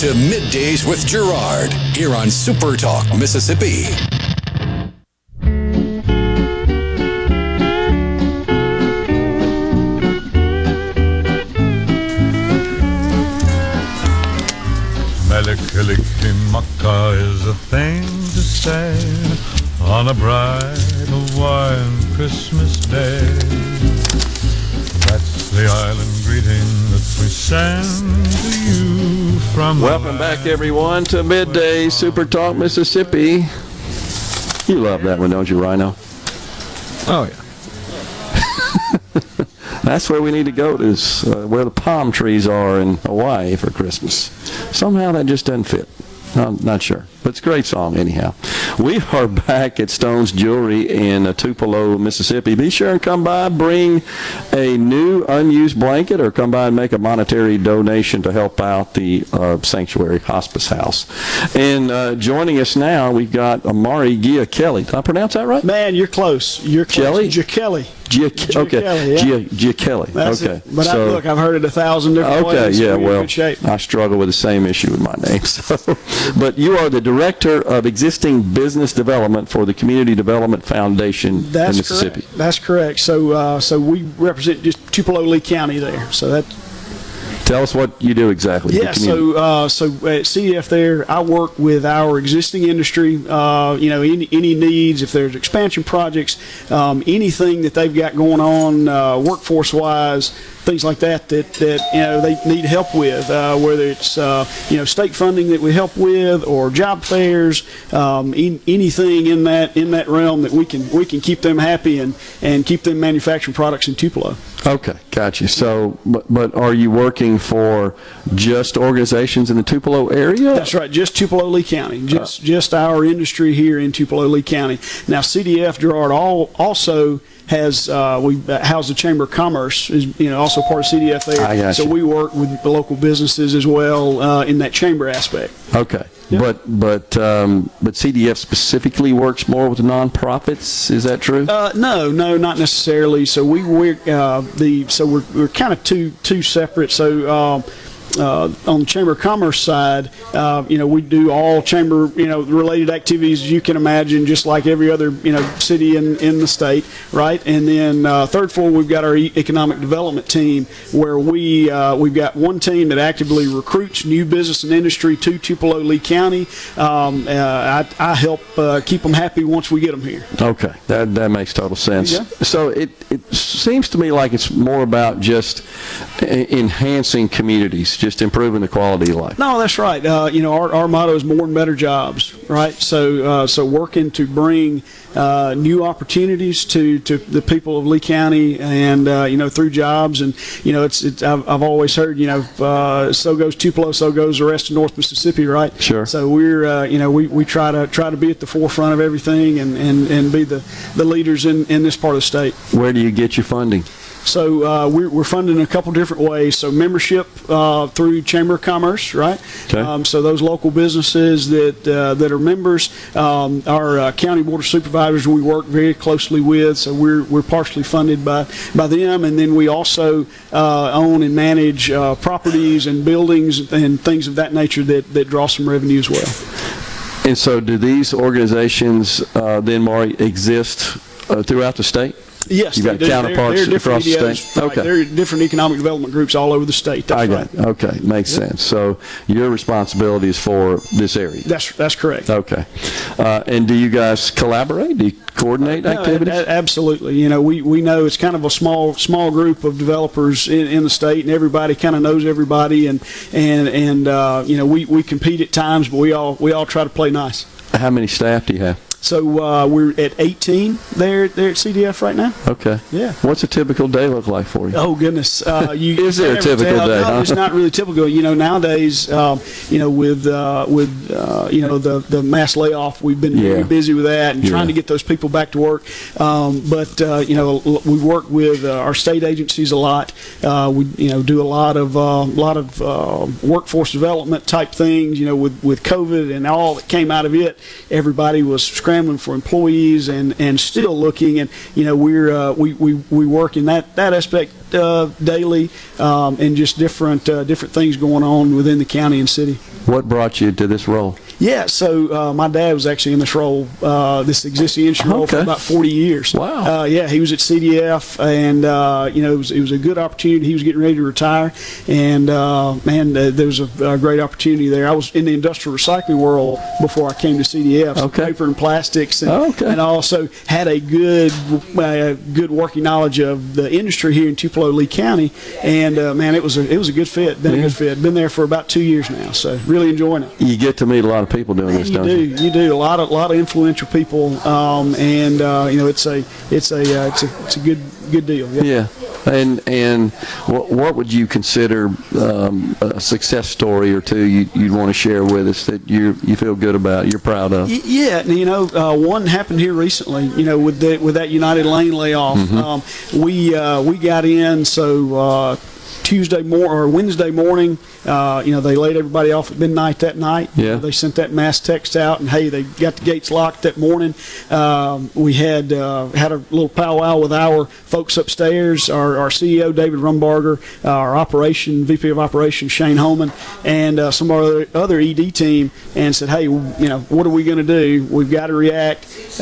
To Middays with Gerard here on Super Talk, Mississippi. Mele Kalikimaka is a thing to say on a bright Hawaiian Christmas day. That's the island greeting we send to you from. Welcome back, everyone, to Midday Super Talk Mississippi. You love that one, don't you, Rhino? Oh, yeah. That's where we need to go, is uh, where the palm trees are in Hawaii for Christmas. Somehow that just doesn't fit. I'm not sure. But it's a great song, anyhow. We are back at Stone's Jewelry in uh, Tupelo, Mississippi. Be sure and come by, bring a new unused blanket, or come by and make a monetary donation to help out the uh, Sanctuary Hospice House. And uh, joining us now, we've got Amari Gia Kelly. Did I pronounce that right? Man, you're close. You're close. Kelly? Gia Kelly. Gia, okay. Kelly, yeah. Gia, Gia Kelly. That's okay. it. But I, look, I've heard it a thousand different Okay, ways. Okay, yeah, well. I struggle with the same issue with my name. So, but you are the director of existing business development for the Community Development Foundation That's in Mississippi. correct. That's correct. So, uh, so we represent just Tupelo Lee County there. So that Tell us what you do exactly. Yeah, so uh, so at CDF there, I work with our existing industry. Uh, you know, any any needs, if there's expansion projects, um, anything that they've got going on, uh, workforce wise, things like that that that you know they need help with, uh, whether it's uh, you know state funding that we help with or job fairs, um, in, anything in that in that realm that we can we can keep them happy and and keep them manufacturing products in Tupelo. Okay, got you. So, but, but are you working for just organizations in the Tupelo area? That's right, just Tupelo Lee County, just just our industry here in Tupelo Lee County. Now, CDF Gerard all, also has uh, we house the Chamber of Commerce is you know also part of CDFA. So you. we work with the local businesses as well uh, in that chamber aspect. Okay. But but um, but CDF specifically works more with nonprofits. Is that true? Uh, no, no, not necessarily. So we we uh, the so we're, we're kind of two two separate. So. Um, uh, on the Chamber of Commerce side, uh, you know, we do all chamber, you know, related activities you can imagine, just like every other, you know, city in, in the state, right? And then uh, third floor, we've got our economic development team, where we uh, we've got one team that actively recruits new business and industry to Tupelo Lee County. Um, uh, I, I help uh, keep them happy once we get them here. Okay, that that makes total sense. Yeah. So it it seems to me like it's more about just enhancing communities, just improving the quality of life. No, that's right. Uh, you know, our, our motto is more and better jobs, right? So, uh, so working to bring uh, new opportunities to, to the people of Lee County, and uh, you know, through jobs, and you know, it's, it's I've, I've always heard, you know, uh, so goes Tupelo, so goes the rest of North Mississippi, right? Sure. So we're, uh, you know, we, we try to try to be at the forefront of everything, and, and, and be the, the leaders in, in this part of the state. Where do you get your funding? So uh, we're, we're funded in a couple different ways. So membership uh, through Chamber of Commerce, right? Okay. Um, so those local businesses that uh, that are members, um, our uh, county board of supervisors, we work very closely with. So we're we're partially funded by by them, and then we also uh, own and manage uh, properties and buildings and things of that nature that that draw some revenue as well. And so, do these organizations uh, then, Maury, exist uh, throughout the state? Yes, You've got. They're- counterparts across the state. right. Okay. There are different economic development groups all over the state. That's I right. got it. Okay, makes sense. So your responsibility is for this area. That's that's correct. Okay. Uh, and do you guys collaborate? Do you coordinate No, activities? a- a- absolutely. You know, we, we know it's kind of a small small group of developers in, in the state, and everybody kind of knows everybody, and and and uh, you know, we, we compete at times, but we all we all try to play nice. How many staff do you have? So uh, we're at 18 there there at CDF right now. Okay. Yeah. What's a typical day look like for you? Oh goodness! Uh, you Is there a typical tell. day, No, huh? it's not really typical. You know, nowadays, um, you know, with uh, with uh, you know the the mass layoff, we've been Yeah. busy with that and Yeah. trying to get those people back to work. Um, but uh, you know, we work with uh, our state agencies a lot. Uh, we you know do a lot of a lot of uh, workforce development type things. You know, with with COVID and all that came out of it, everybody was scrambling for employees and and still looking. And you know, we're uh, we we we work in that that aspect uh, daily, um, and just different uh, different things going on within the county and city. What brought you to this role? Yeah, so uh, my dad was actually in this role, uh, this existing industry role for about 40 years. Wow. Uh, yeah, he was at CDF, and uh, you know it was, it was a good opportunity. He was getting ready to retire, and uh, man, uh, there was a, a great opportunity there. I was in the industrial recycling world before I came to CDF, so Okay. paper and plastics, and, Okay. and I also had a good uh, good working knowledge of the industry here in Tupelo, Lee County, and uh, man, it was a it was a good fit. Been a good fit. Been there for about two years now, so really enjoying it. You get to meet a lot of people doing this, You don't do, you? you do a lot of lot of influential people, um, and uh, you know it's a it's a uh, it's a it's a good good deal. Yeah. Yeah. And and what, what would you consider um, a success story or two you, you'd want to share with us that you you feel good about, you're proud of? Y- Yeah, and, you know, uh, one happened here recently. You know, with the, with that United Lane layoff, Mhm. um, we uh, we got in so. Tuesday morning or Wednesday morning, uh, you know, they laid everybody off at midnight that night. Yeah. They sent that mass text out, and hey, they got the gates locked that morning. Um, we had uh, had a little powwow with our folks upstairs, our, our CEO David Rumbarger, uh, our operation VP of operations Shane Holman, and uh, some of our other, other ED team, and said, hey, you know, what are we going to do? We've got to react.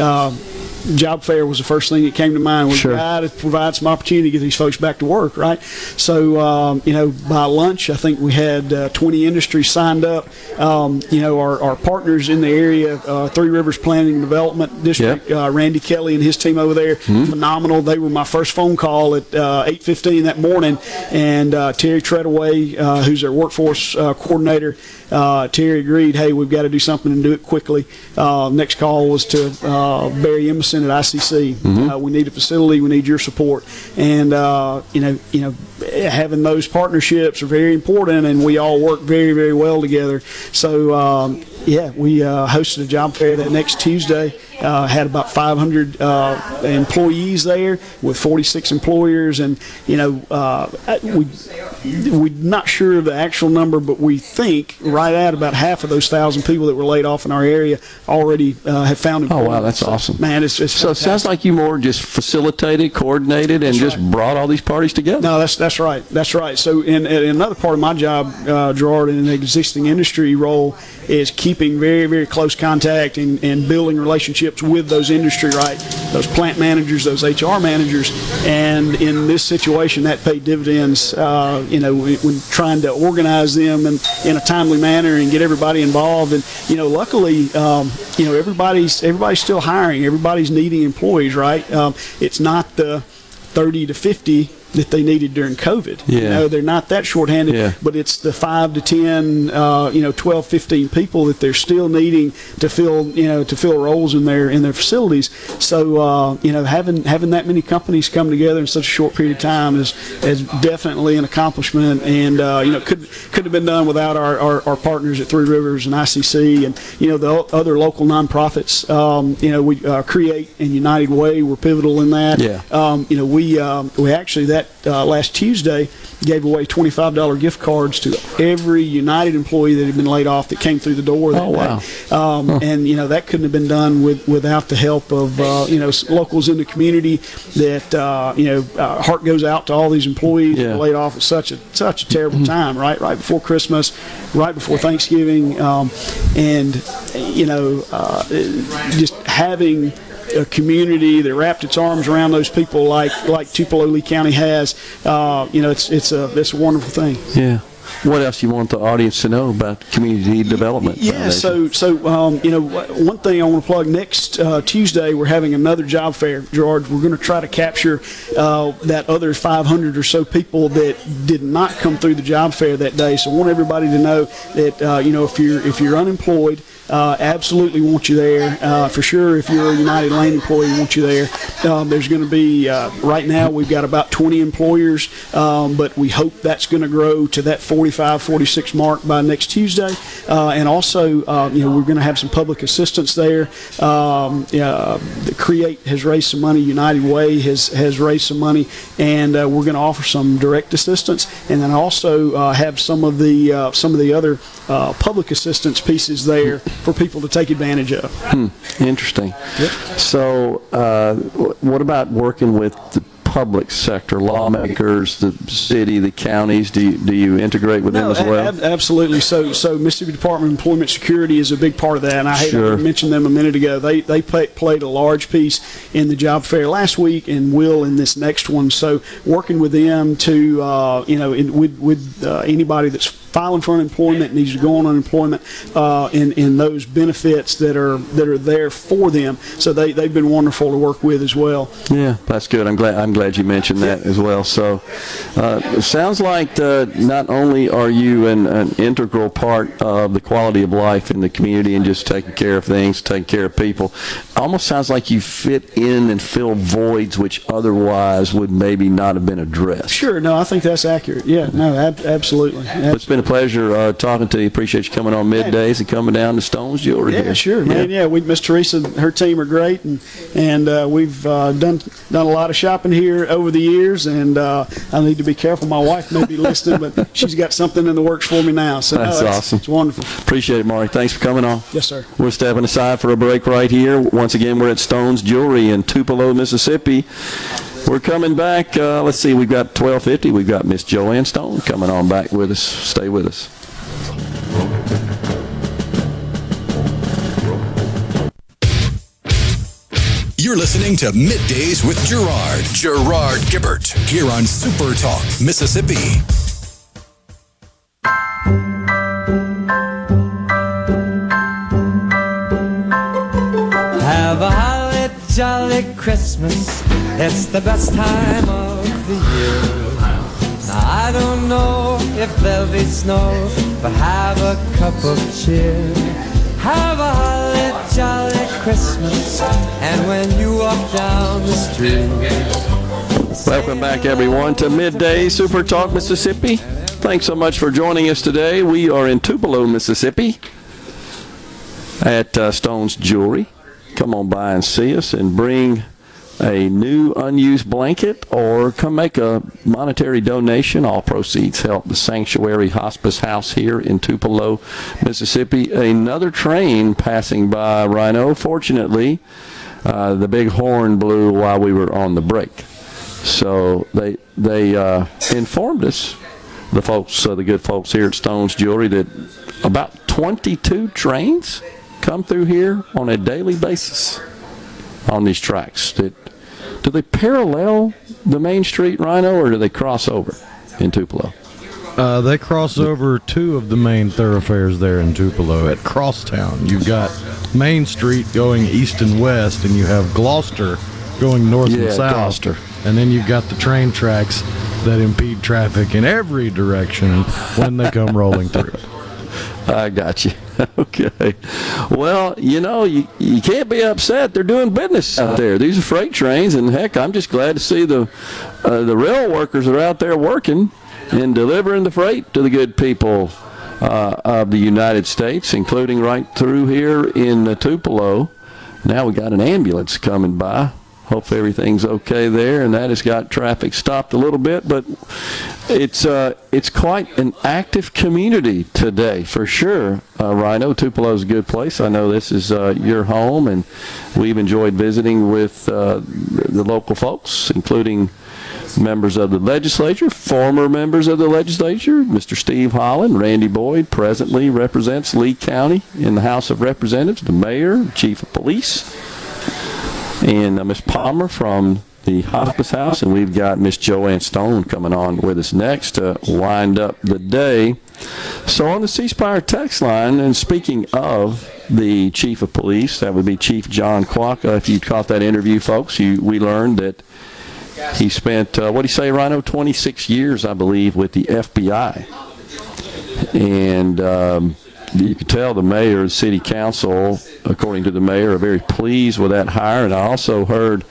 Job fair was the first thing that came to mind. We've Sure. got to provide some opportunity to get these folks back to work, right? So, um, you know, by lunch, I think we had uh, 20 industries signed up. Um, you know, our, our partners in the area, uh, Three Rivers Planning and Development District, uh, Randy Kelly and his team over there, phenomenal. They were my first phone call at uh, 8:15 that morning, and uh, Terry Treadaway, uh, who's our workforce uh, coordinator, uh, Terry agreed, hey, we've got to do something and do it quickly. Uh, next call was to uh, Barry Emerson at ICC. Uh, we need a facility. We need your support. And uh, you know, you know, having those partnerships are very important, and we all work very, very well together. So um, yeah, we uh, hosted a job fair that next Tuesday. Uh, had about 500 uh, employees there with 46 employers, and you know, uh, we we're not sure of the actual number, but we think right at about half of those thousand people that were laid off in our area already uh, have found employment. Oh wow, that's So, awesome. man! It's, it's So it sounds like you more just facilitated, coordinated, and just brought all these parties together. No, that's that's right. That's right. So, in, in another part of my job, uh, Gerard, in an existing industry role, is keeping very, very close contact and, and building relationships with those industry, right? Those plant managers, those HR managers, and in this situation, that paid dividends. Uh, you know, when, when trying to organize them in, in a timely manner and get everybody involved, and you know, luckily, um, you know, everybody's everybody's still hiring. Everybody's needing employees, right? Um, it's not the 30 to 50 that they needed during COVID. You Yeah. know, they're not that shorthanded, Yeah. but it's the 5 to 10, uh, you know, 12, 15 people that they're still needing to fill, you know, to fill roles in their in their facilities. So, uh, you know, having having that many companies come together in such a short period of time is is definitely an accomplishment and uh, you know, could could have been done without our, our, our partners at Three Rivers and ICC and you know the other local nonprofits. Um, you know, we uh, create and United Way were pivotal in that. Yeah. Um, you know, we um, we actually that uh, last Tuesday gave away twenty five dollar gift cards to every United employee that had been laid off that came through the door. That Oh, wow. day. Um, And you know that couldn't have been done with without the help of uh, you know locals in the community. That uh, you know, uh, heart goes out to all these employees that Yeah. were laid off at such a such a terrible time. Right, right before Christmas, right before Thanksgiving, um, and you know, uh, just having a community that wrapped its arms around those people like like Tupelo Lee County has. Uh, you know, it's it's a it's a wonderful thing. Yeah. What else you want the audience to know about community development? Yeah, Foundation? so so um, you know one thing I want to plug next uh, Tuesday we're having another job fair, Gerard. We're going to try to capture uh, that other 500 or so people that did not come through the job fair that day. So I want everybody to know that uh, you know if you're if you're unemployed. Uh, absolutely want you there uh, for sure. If you're a United Lane employee, want you there. Um, there's going to be uh, right now we've got about 20 employers, um, but we hope that's going to grow to that 45, 46 mark by next Tuesday. Uh, and also, uh, you know, we're going to have some public assistance there. Um, the Create has raised some money. United Way has has raised some money, and uh, we're going to offer some direct assistance, and then also uh, have some of the some of the other public assistance pieces there for people to take advantage of. Hmm, interesting. So, uh, what about working with the public sector lawmakers, the city, the counties? Do you, do you integrate with them as well? ab- absolutely. So, so Mississippi Department of Employment Security is a big part of that, and I hate Sure. Mentioned them a minute ago. They they play, played a large piece in the job fair last week, and will in this next one. So, working with them to uh, you know in, with with uh, anybody that's filing for unemployment needs to go on unemployment, uh, and and those benefits that are that are there for them. So they they've been wonderful to work with as well. Yeah, that's good. I'm glad. I'm glad you mentioned that as well. So, uh, it sounds like uh, not only are you an, an integral part of the quality of life in the community and just taking care of things, taking care of people. Almost sounds like you fit in and fill voids which otherwise would maybe not have been addressed. Sure. No, I think that's accurate. Yeah. No. Ab- absolutely. But it's been a pleasure uh, talking to you. Appreciate you coming on middays and coming down to Stone's Jewelry. Yeah, here. sure, man. Yeah, we Miss Teresa, and her team are great, and and uh, we've uh, done done a lot of shopping here over the years. And uh, I need to be careful. My wife may be listening, but she's got something in the works for me now. So That's it's- awesome. It's wonderful. Appreciate it, Marty. Thanks for coming on. Yes, sir. We're stepping aside for a break right here. Once again, we're at Stone's Jewelry in Tupelo, Mississippi. We're coming back. Uh, let's see, we've got 1250. We've got Miss Joanne Stone coming on back with us. Stay with us. You're listening to Middays with Gerard, Gerard Gibert, here on Super Talk, Mississippi. Jolly Christmas. It's the best time of the year. Now I don't know if there'll be snow, but have a cup of cheer. Have a holly jolly Christmas. And when you walk down the street, Welcome back, everyone, to Midday Super Talk Mississippi. Thanks so much for joining us today. We are in Tupelo, Mississippi at uh, Stone's Jewelry. Come on by and see us and bring a new unused blanket or come make a monetary donation. All proceeds help the Sanctuary Hospice House here in Tupelo, Mississippi. Another train passing by Rhino. Fortunately, uh, the big horn blew while we were on the break. So they they uh, informed us, the folks, uh, the good folks here at Stone's Jewelry, that about 22 trains come through here on a daily basis on these tracks. Do they parallel the Main Street Rhino, or do they cross over in Tupelo? Uh, they cross over two of the main thoroughfares there in Tupelo at Crosstown. You've got Main Street going east and west, and you have Gloster going north Yeah, and south. Gloster. And then you've got the train tracks that impede traffic in every direction when they come rolling through. I got you. Okay. Well, you know, you, you can't be upset. They're doing business out there. These are freight trains, and heck, I'm just glad to see the uh, the rail workers are out there working and delivering the freight to the good people uh, of the United States, including right through here in uh, Tupelo. Now we got an ambulance coming by. Hope everything's okay there, and that has got traffic stopped a little bit. But it's uh, it's quite an active community today, for sure. Uh, Rhino is a good place. I know this is uh, your home, and we've enjoyed visiting with uh, the local folks, including members of the legislature, former members of the legislature. Mr. Steve Holland, Randy Boyd, presently represents Lee County in the House of Representatives. The mayor, chief of police and uh, Miss Palmer from the hospice house, and we've got Miss Joanne Stone coming on with us next to wind up the day. So on the C text line, and speaking of the chief of police, that would be Chief John Quaka. If you caught that interview, folks, you, we learned that he spent uh, what do you say, Rhino? 26 years, I believe, with the FBI, and. Um, you could tell the mayor and city council, according to the mayor, are very pleased with that hire. And I also heard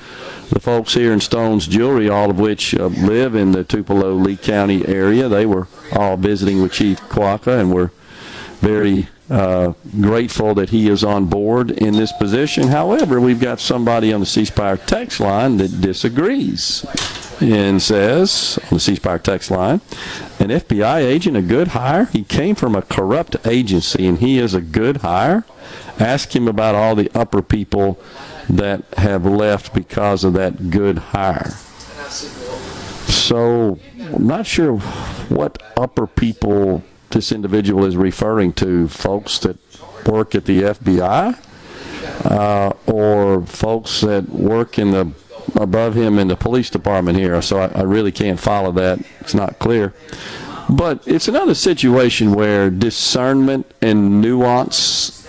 the folks here in Stone's Jewelry, all of which uh, live in the Tupelo Lee County area, they were all visiting with Chief Quaka and were very uh, grateful that he is on board in this position. However, we've got somebody on the C Spire text line that disagrees and says on the C Spire text line, an FBI agent a good hire? He came from a corrupt agency and he is a good hire? Ask him about all the upper people that have left because of that good hire. So I'm not sure what upper people this individual is referring to. Folks that work at the FBI, uh, or folks that work in the above him in the police department here. So I, I really can't follow that. It's not clear. But it's another situation where discernment and nuance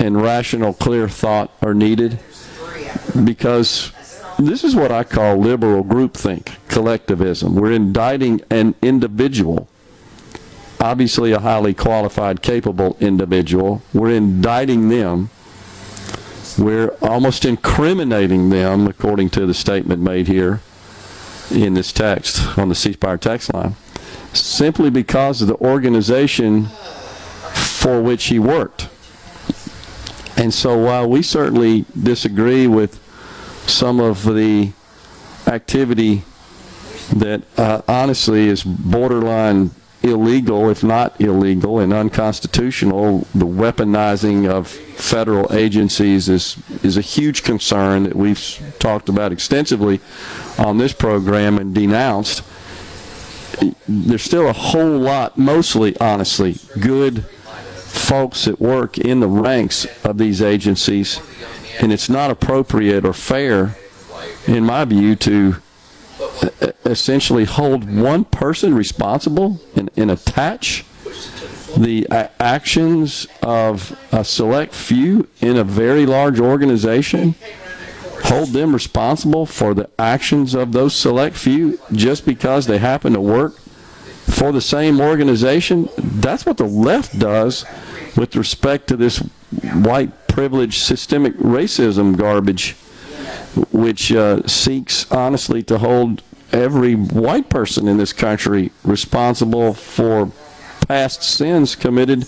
and rational, clear thought are needed because this is what I call liberal groupthink, collectivism. We're indicting an individual, obviously a highly qualified, capable individual. We're indicting them. We're almost incriminating them, according to the statement made here in this text on the C Spire text line, simply because of the organization for which he worked. And so while we certainly disagree with some of the activity that uh, honestly is borderline illegal, if not illegal, and unconstitutional. The weaponizing of federal agencies is is a huge concern that we've talked about extensively on this program and denounced. There's still a whole lot, mostly honestly, good folks that work in the ranks of these agencies and it's not appropriate or fair, in my view, to essentially hold one person responsible and, and attach the actions of a select few in a very large organization hold them responsible for the actions of those select few just because they happen to work for the same organization. That's what the left does with respect to this white privilege systemic racism garbage, which uh, seeks honestly to hold every white person in this country responsible for past sins committed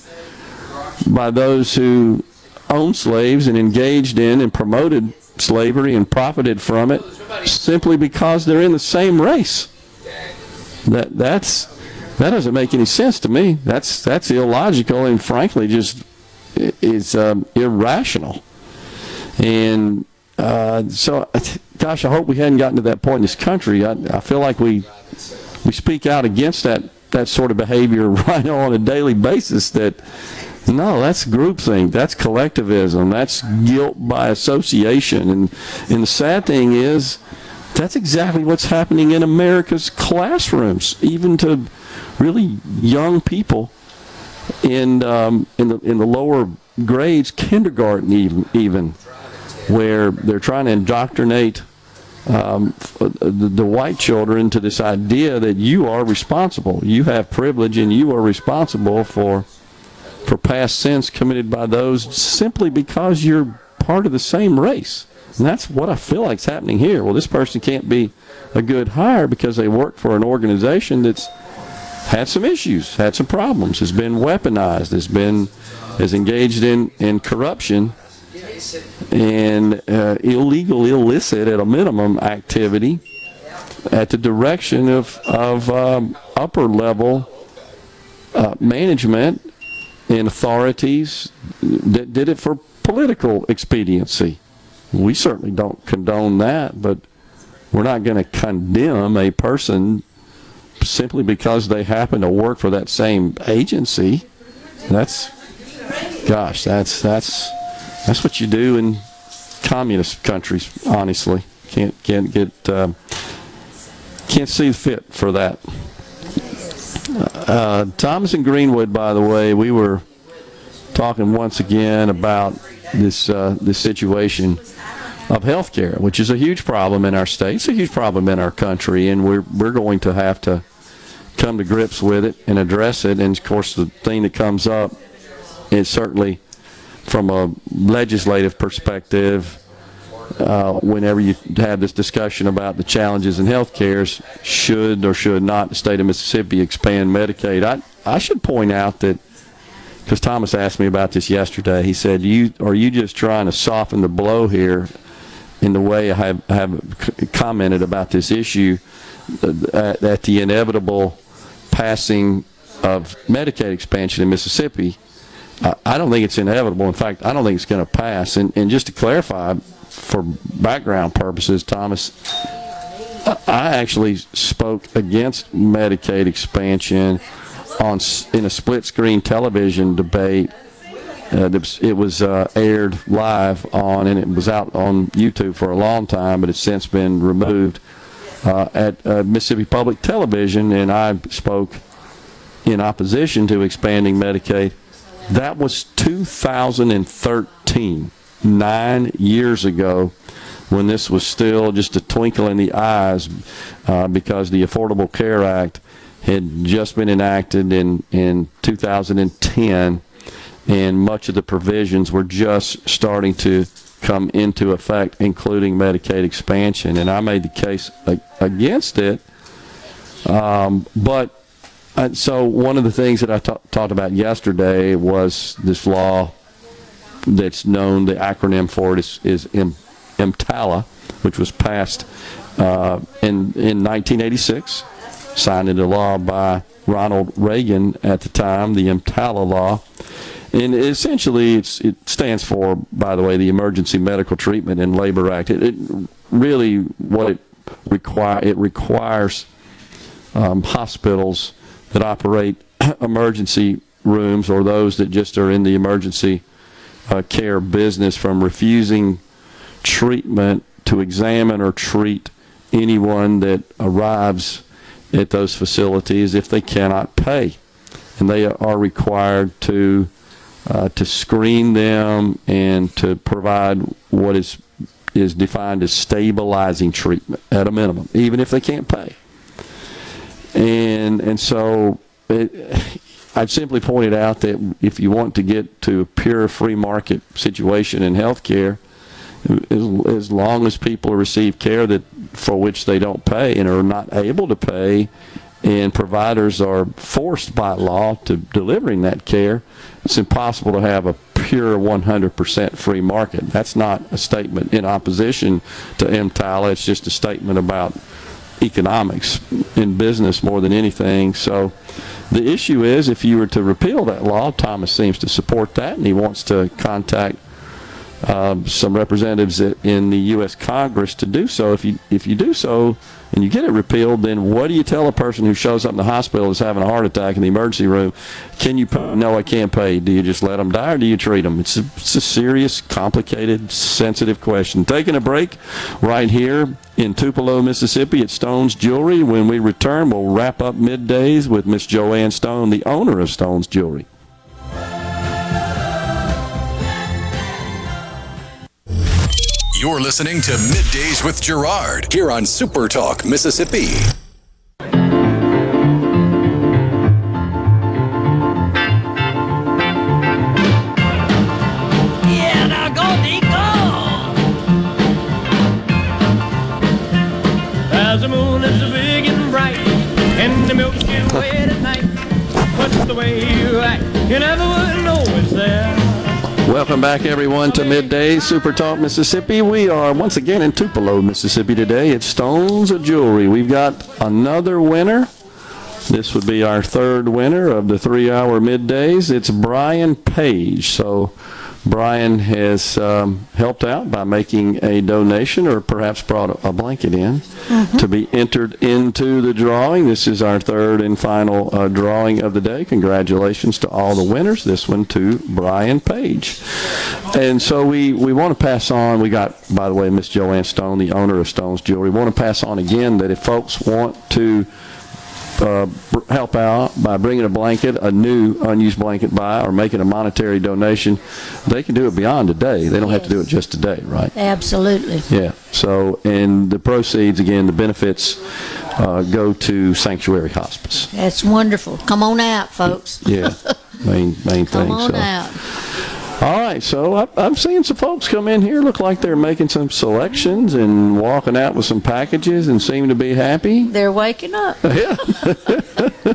by those who owned slaves and engaged in and promoted slavery and profited from it simply because they're in the same race. That that's that doesn't make any sense to me. That's that's illogical and frankly just is um, irrational. And uh, so, gosh, I hope we hadn't gotten to that point in this country. I, I feel like we we speak out against that that sort of behavior right on a daily basis. That no, that's groupthink, that's collectivism, that's guilt by association, and and the sad thing is. That's exactly what's happening in America's classrooms, even to really young people in um, in the in the lower grades, kindergarten even, even where they're trying to indoctrinate um, the, the, white children to this idea that you are responsible, you have privilege, and you are responsible for for past sins committed by those simply because you're part of the same race. And that's what I feel like is happening here. Well, this person can't be a good hire because they work for an organization that's had some issues, had some problems, has been weaponized, has been has engaged in, in corruption and uh, illegal, illicit at a minimum activity at the direction of, of um, upper level uh, management and authorities that did it for political expediency. We certainly don't condone that, but we're not going to condemn a person simply because they happen to work for that same agency. That's, gosh, that's that's that's what you do in communist countries. Honestly, can't can't get um, can't see fit for that. Uh, Thomas and Greenwood, by the way, we were talking once again about this uh, this situation of health care, which is a huge problem in our state. It's a huge problem in our country, and we're we're going to have to come to grips with it and address it. And of course, the thing that comes up is certainly from a legislative perspective. Uh, whenever you have this discussion about the challenges in health care, should or should not the state of Mississippi expand Medicaid? I I should point out that because Thomas asked me about this yesterday. He said, "You are you just trying to soften the blow here?" In the way I have, have commented about this issue, uh, at the inevitable passing of Medicaid expansion in Mississippi, I don't think it's inevitable. In fact, I don't think it's going to pass. And, and just to clarify, for background purposes, Thomas, I actually spoke against Medicaid expansion on in a split screen television debate. Uh, it was- uh, aired live on, and it was out on YouTube for a long time, but it's since been removed uh, at uh, Mississippi Public Television, and I spoke in opposition to expanding Medicaid. That was 2013, nine years ago, when this was still just a twinkle in the eyes uh, because the Affordable Care Act had just been enacted in, in 2010, and much of the provisions were just starting to come into effect, including Medicaid expansion. And I made the case against it. Um, but uh, so one of the things that I talked about yesterday was this law that's known, the acronym for it is, is M- EMTALA, which was passed uh, in, in 1986, signed into law by Ronald Reagan at the time, the EMTALA law. And essentially, it stands for, by the way, the Emergency Medical Treatment and Labor Act. It, it really, what it require, it requires um, hospitals that operate emergency rooms or those that just are in the emergency uh, care business from refusing treatment to examine or treat anyone that arrives at those facilities if they cannot pay. And they are required to uh, to screen them and to provide what is is defined as stabilizing treatment at a minimum, even if they can't pay and and so it, I've simply pointed out that if you want to get to a pure free market situation in healthcare, as, as long as people receive care that for which they don't pay and are not able to pay, and providers are forced by law to delivering that care, it's impossible to have a pure 100% free market. That's not a statement in opposition to EMTALA. It's just a statement about economics in business more than anything. So the issue is if you were to repeal that law, Thomas seems to support that, and he wants to contact um, some representatives in the U.S. Congress to do so. If you if you do so and you get it repealed, then what do you tell a person who shows up in the hospital is having a heart attack in the emergency room? Can you? No, I can't pay. Do you just let them die, or do you treat them? It's a, it's a serious, complicated, sensitive question. Taking a break right here in Tupelo, Mississippi, at Stone's Jewelry. When we return, we'll wrap up middays with Miss Joanne Stone, the owner of Stone's Jewelry. You're listening to Middays with Gerard here on Super Talk, Mississippi. Welcome back, everyone, to Midday Super Talk Mississippi. We are once again in Tupelo, Mississippi today. It's Stones of Jewelry. We've got another winner. This would be our third winner of the three hour middays. It's Brian Page. So, Brian has um, helped out by making a donation or perhaps brought a, blanket in to be entered into the drawing. This is our third and final uh, drawing of the day. Congratulations to all the winners. This one to Brian Page. And so we, we want to pass on, we got, by the way, Miss Joanne Stone, the owner of Stone's Jewelry. We want to pass on again that if folks want to uh, help out by bringing a blanket, a new unused blanket by, or making a monetary donation, they can do it beyond today. They don't have to do it just today, right? Absolutely. Yeah. So, and the proceeds, again, the benefits uh, go to Sanctuary Hospice. That's wonderful. Come on out, folks. Yeah. main main thing. Come on so. out. All right, so I, I'm seeing some folks come in here look like they're making some selections and walking out with some packages and seem to be happy. They're waking up. Yeah.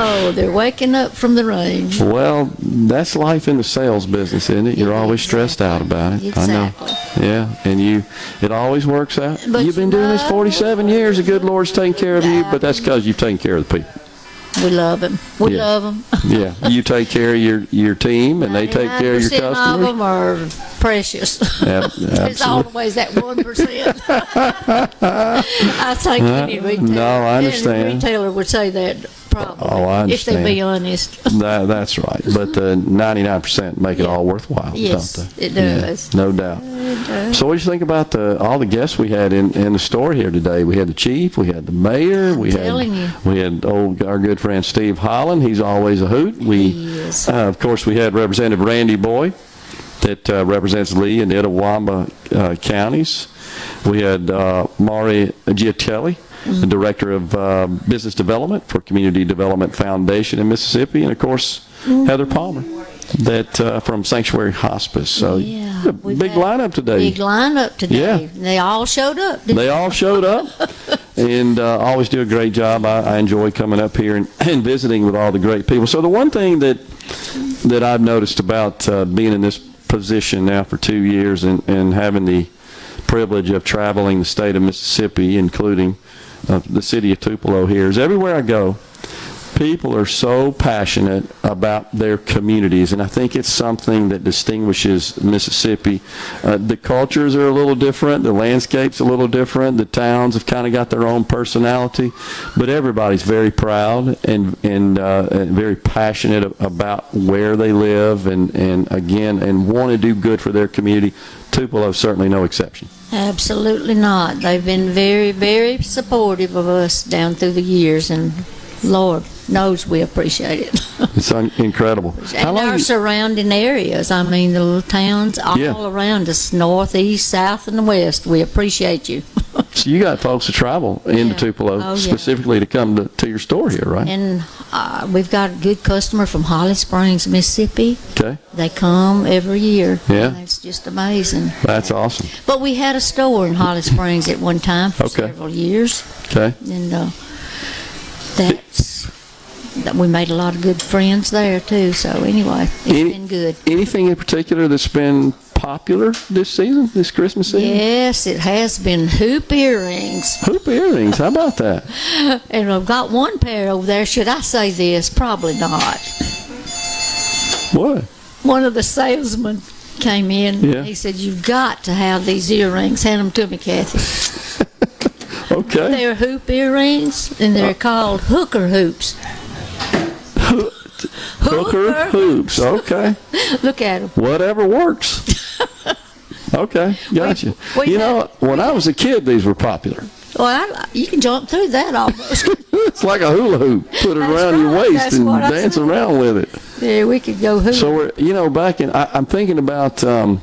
Oh, they're waking up from the rain. Well, that's life in the sales business, isn't it? You're always stressed out about it. I know. Yeah, and you, it always works out. But You've been you doing this 47 years. The good Lord's taking care of you, but that's because you've taken care of the people. We love them. We Yeah. love them. yeah, you take care of your your team, and they take care of your customers. of them are precious. Yep, It's always that one percent. I think Uh, any retailer, no, I understand. any retailer would say that probably. Oh, I If they understand. be honest. That, that's right. But the 99% make it all worthwhile, Yes, don't they? it does. Yeah, no doubt. does. So, what do you think about the all the guests we had in, in the store here today? We had the chief, we had the mayor, we had you. we had old our good friend Steve Holland. He's always a hoot. We, uh, of course, we had Representative Randy Boyd, that uh, represents Lee and Itawamba uh, counties. We had uh, Mari Giatelli, the director of uh, business development for Community Development Foundation in Mississippi, and of course Heather Palmer, that uh, from Sanctuary Hospice. So a big lineup today. Big lineup today. Yeah. They all showed up. didn't They all showed up and uh, always do a great job. I, I enjoy coming up here and, and visiting with all the great people. So the one thing that that I've noticed about uh, being in this position now for two years and, and having the privilege of traveling the state of Mississippi, including uh, the city of Tupelo here, is everywhere I go, people are so passionate about their communities, and I think it's something that distinguishes Mississippi. Uh, the cultures are a little different, the landscape's a little different, the towns have kind of got their own personality, but everybody's very proud and and, uh, and very passionate about where they live, and and again, and want to do good for their community. Tupelo's certainly no exception. Absolutely not. They've been very, very supportive of us down through the years, and Lord knows we appreciate it. It's un- incredible. How and our surrounding areas. I mean, the little towns all Yeah. around us, north, east, south, and the west. We appreciate you. So you got folks to travel into Tupelo Oh, yeah. specifically to come to, to your store here, right? And uh, we've got a good customer from Holly Springs, Mississippi. Okay, They come every year. Yeah. It's just amazing. that's awesome. But we had a store in Holly Springs at one time for Okay. several years. Okay, And uh, that's that we made a lot of good friends there too. So anyway, it's Any- been good. anything in particular that's been popular this season, this Christmas season? Yes, it has been hoop earrings. Hoop earrings. How about that? And I've got one pair over there. Should I say this? Probably not. What? One of the salesmen came in. Yeah. He said, "You've got to have these earrings. Hand them to me, Kathy." Okay. They're hoop earrings, and they're called hooker hoops. Hooker hoops. Okay. Look at them. Whatever works. Okay, gotcha. we you know, when I was a kid, these were popular. Well, I, you can jump through that almost. It's like a hula hoop. Put it around your waist That's and dance around with it. yeah, we could go hoop. So we're, you know, back in, I, I'm thinking about um,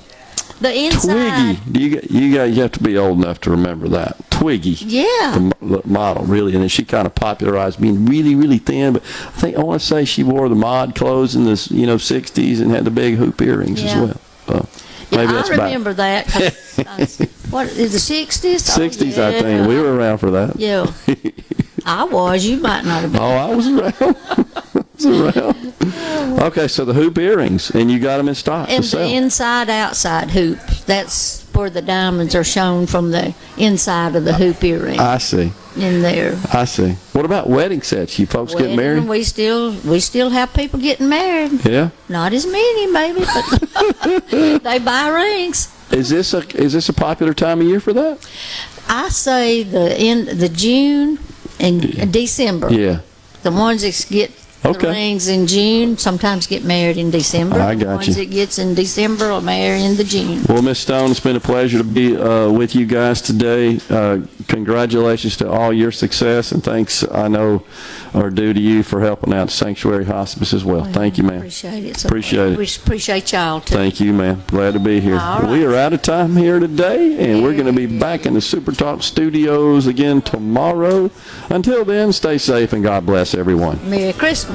the inside. Twiggy. Do you got, you got, you have to be old enough to remember that Twiggy. Yeah. The model really, and then she kind of popularized being really, really thin. But I think I want to say she wore the mod clothes in the you know 60s and had the big hoop earrings as well. So Yeah, maybe I that's back. remember that. 'cause I- what is the sixties? 60s, I think. We were around for that. Yeah, I was. You might not have been. Oh, I was around. Was around. Okay, so the hoop earrings, and you got them in stock And the inside outside hoop. That's where the diamonds are shown from the inside of the hoop earring I see. in there. I see. What about wedding sets? You folks get Wedding, married? We still we still have people getting married. Yeah. Not as many, maybe, but they buy rings. Is this a is this a popular time of year for that? I say the in the June and December. Yeah. The ones that get Okay. the rings in June sometimes get married in December. I the got ones you. that gets in December will marry in the June. Well, Miss Stone, it's been a pleasure to be uh, with you guys today. Uh, congratulations to all your success, and thanks I know are due to you for helping out Sanctuary Hospice as well. Thank you, ma'am. Appreciate it. So Appreciate it. We appreciate y'all too. Thank you, ma'am. Glad to be here. All We are out of time here today, and we're going to be back in the Super Talk studios again tomorrow. Until then, stay safe and God bless everyone. Merry Christmas.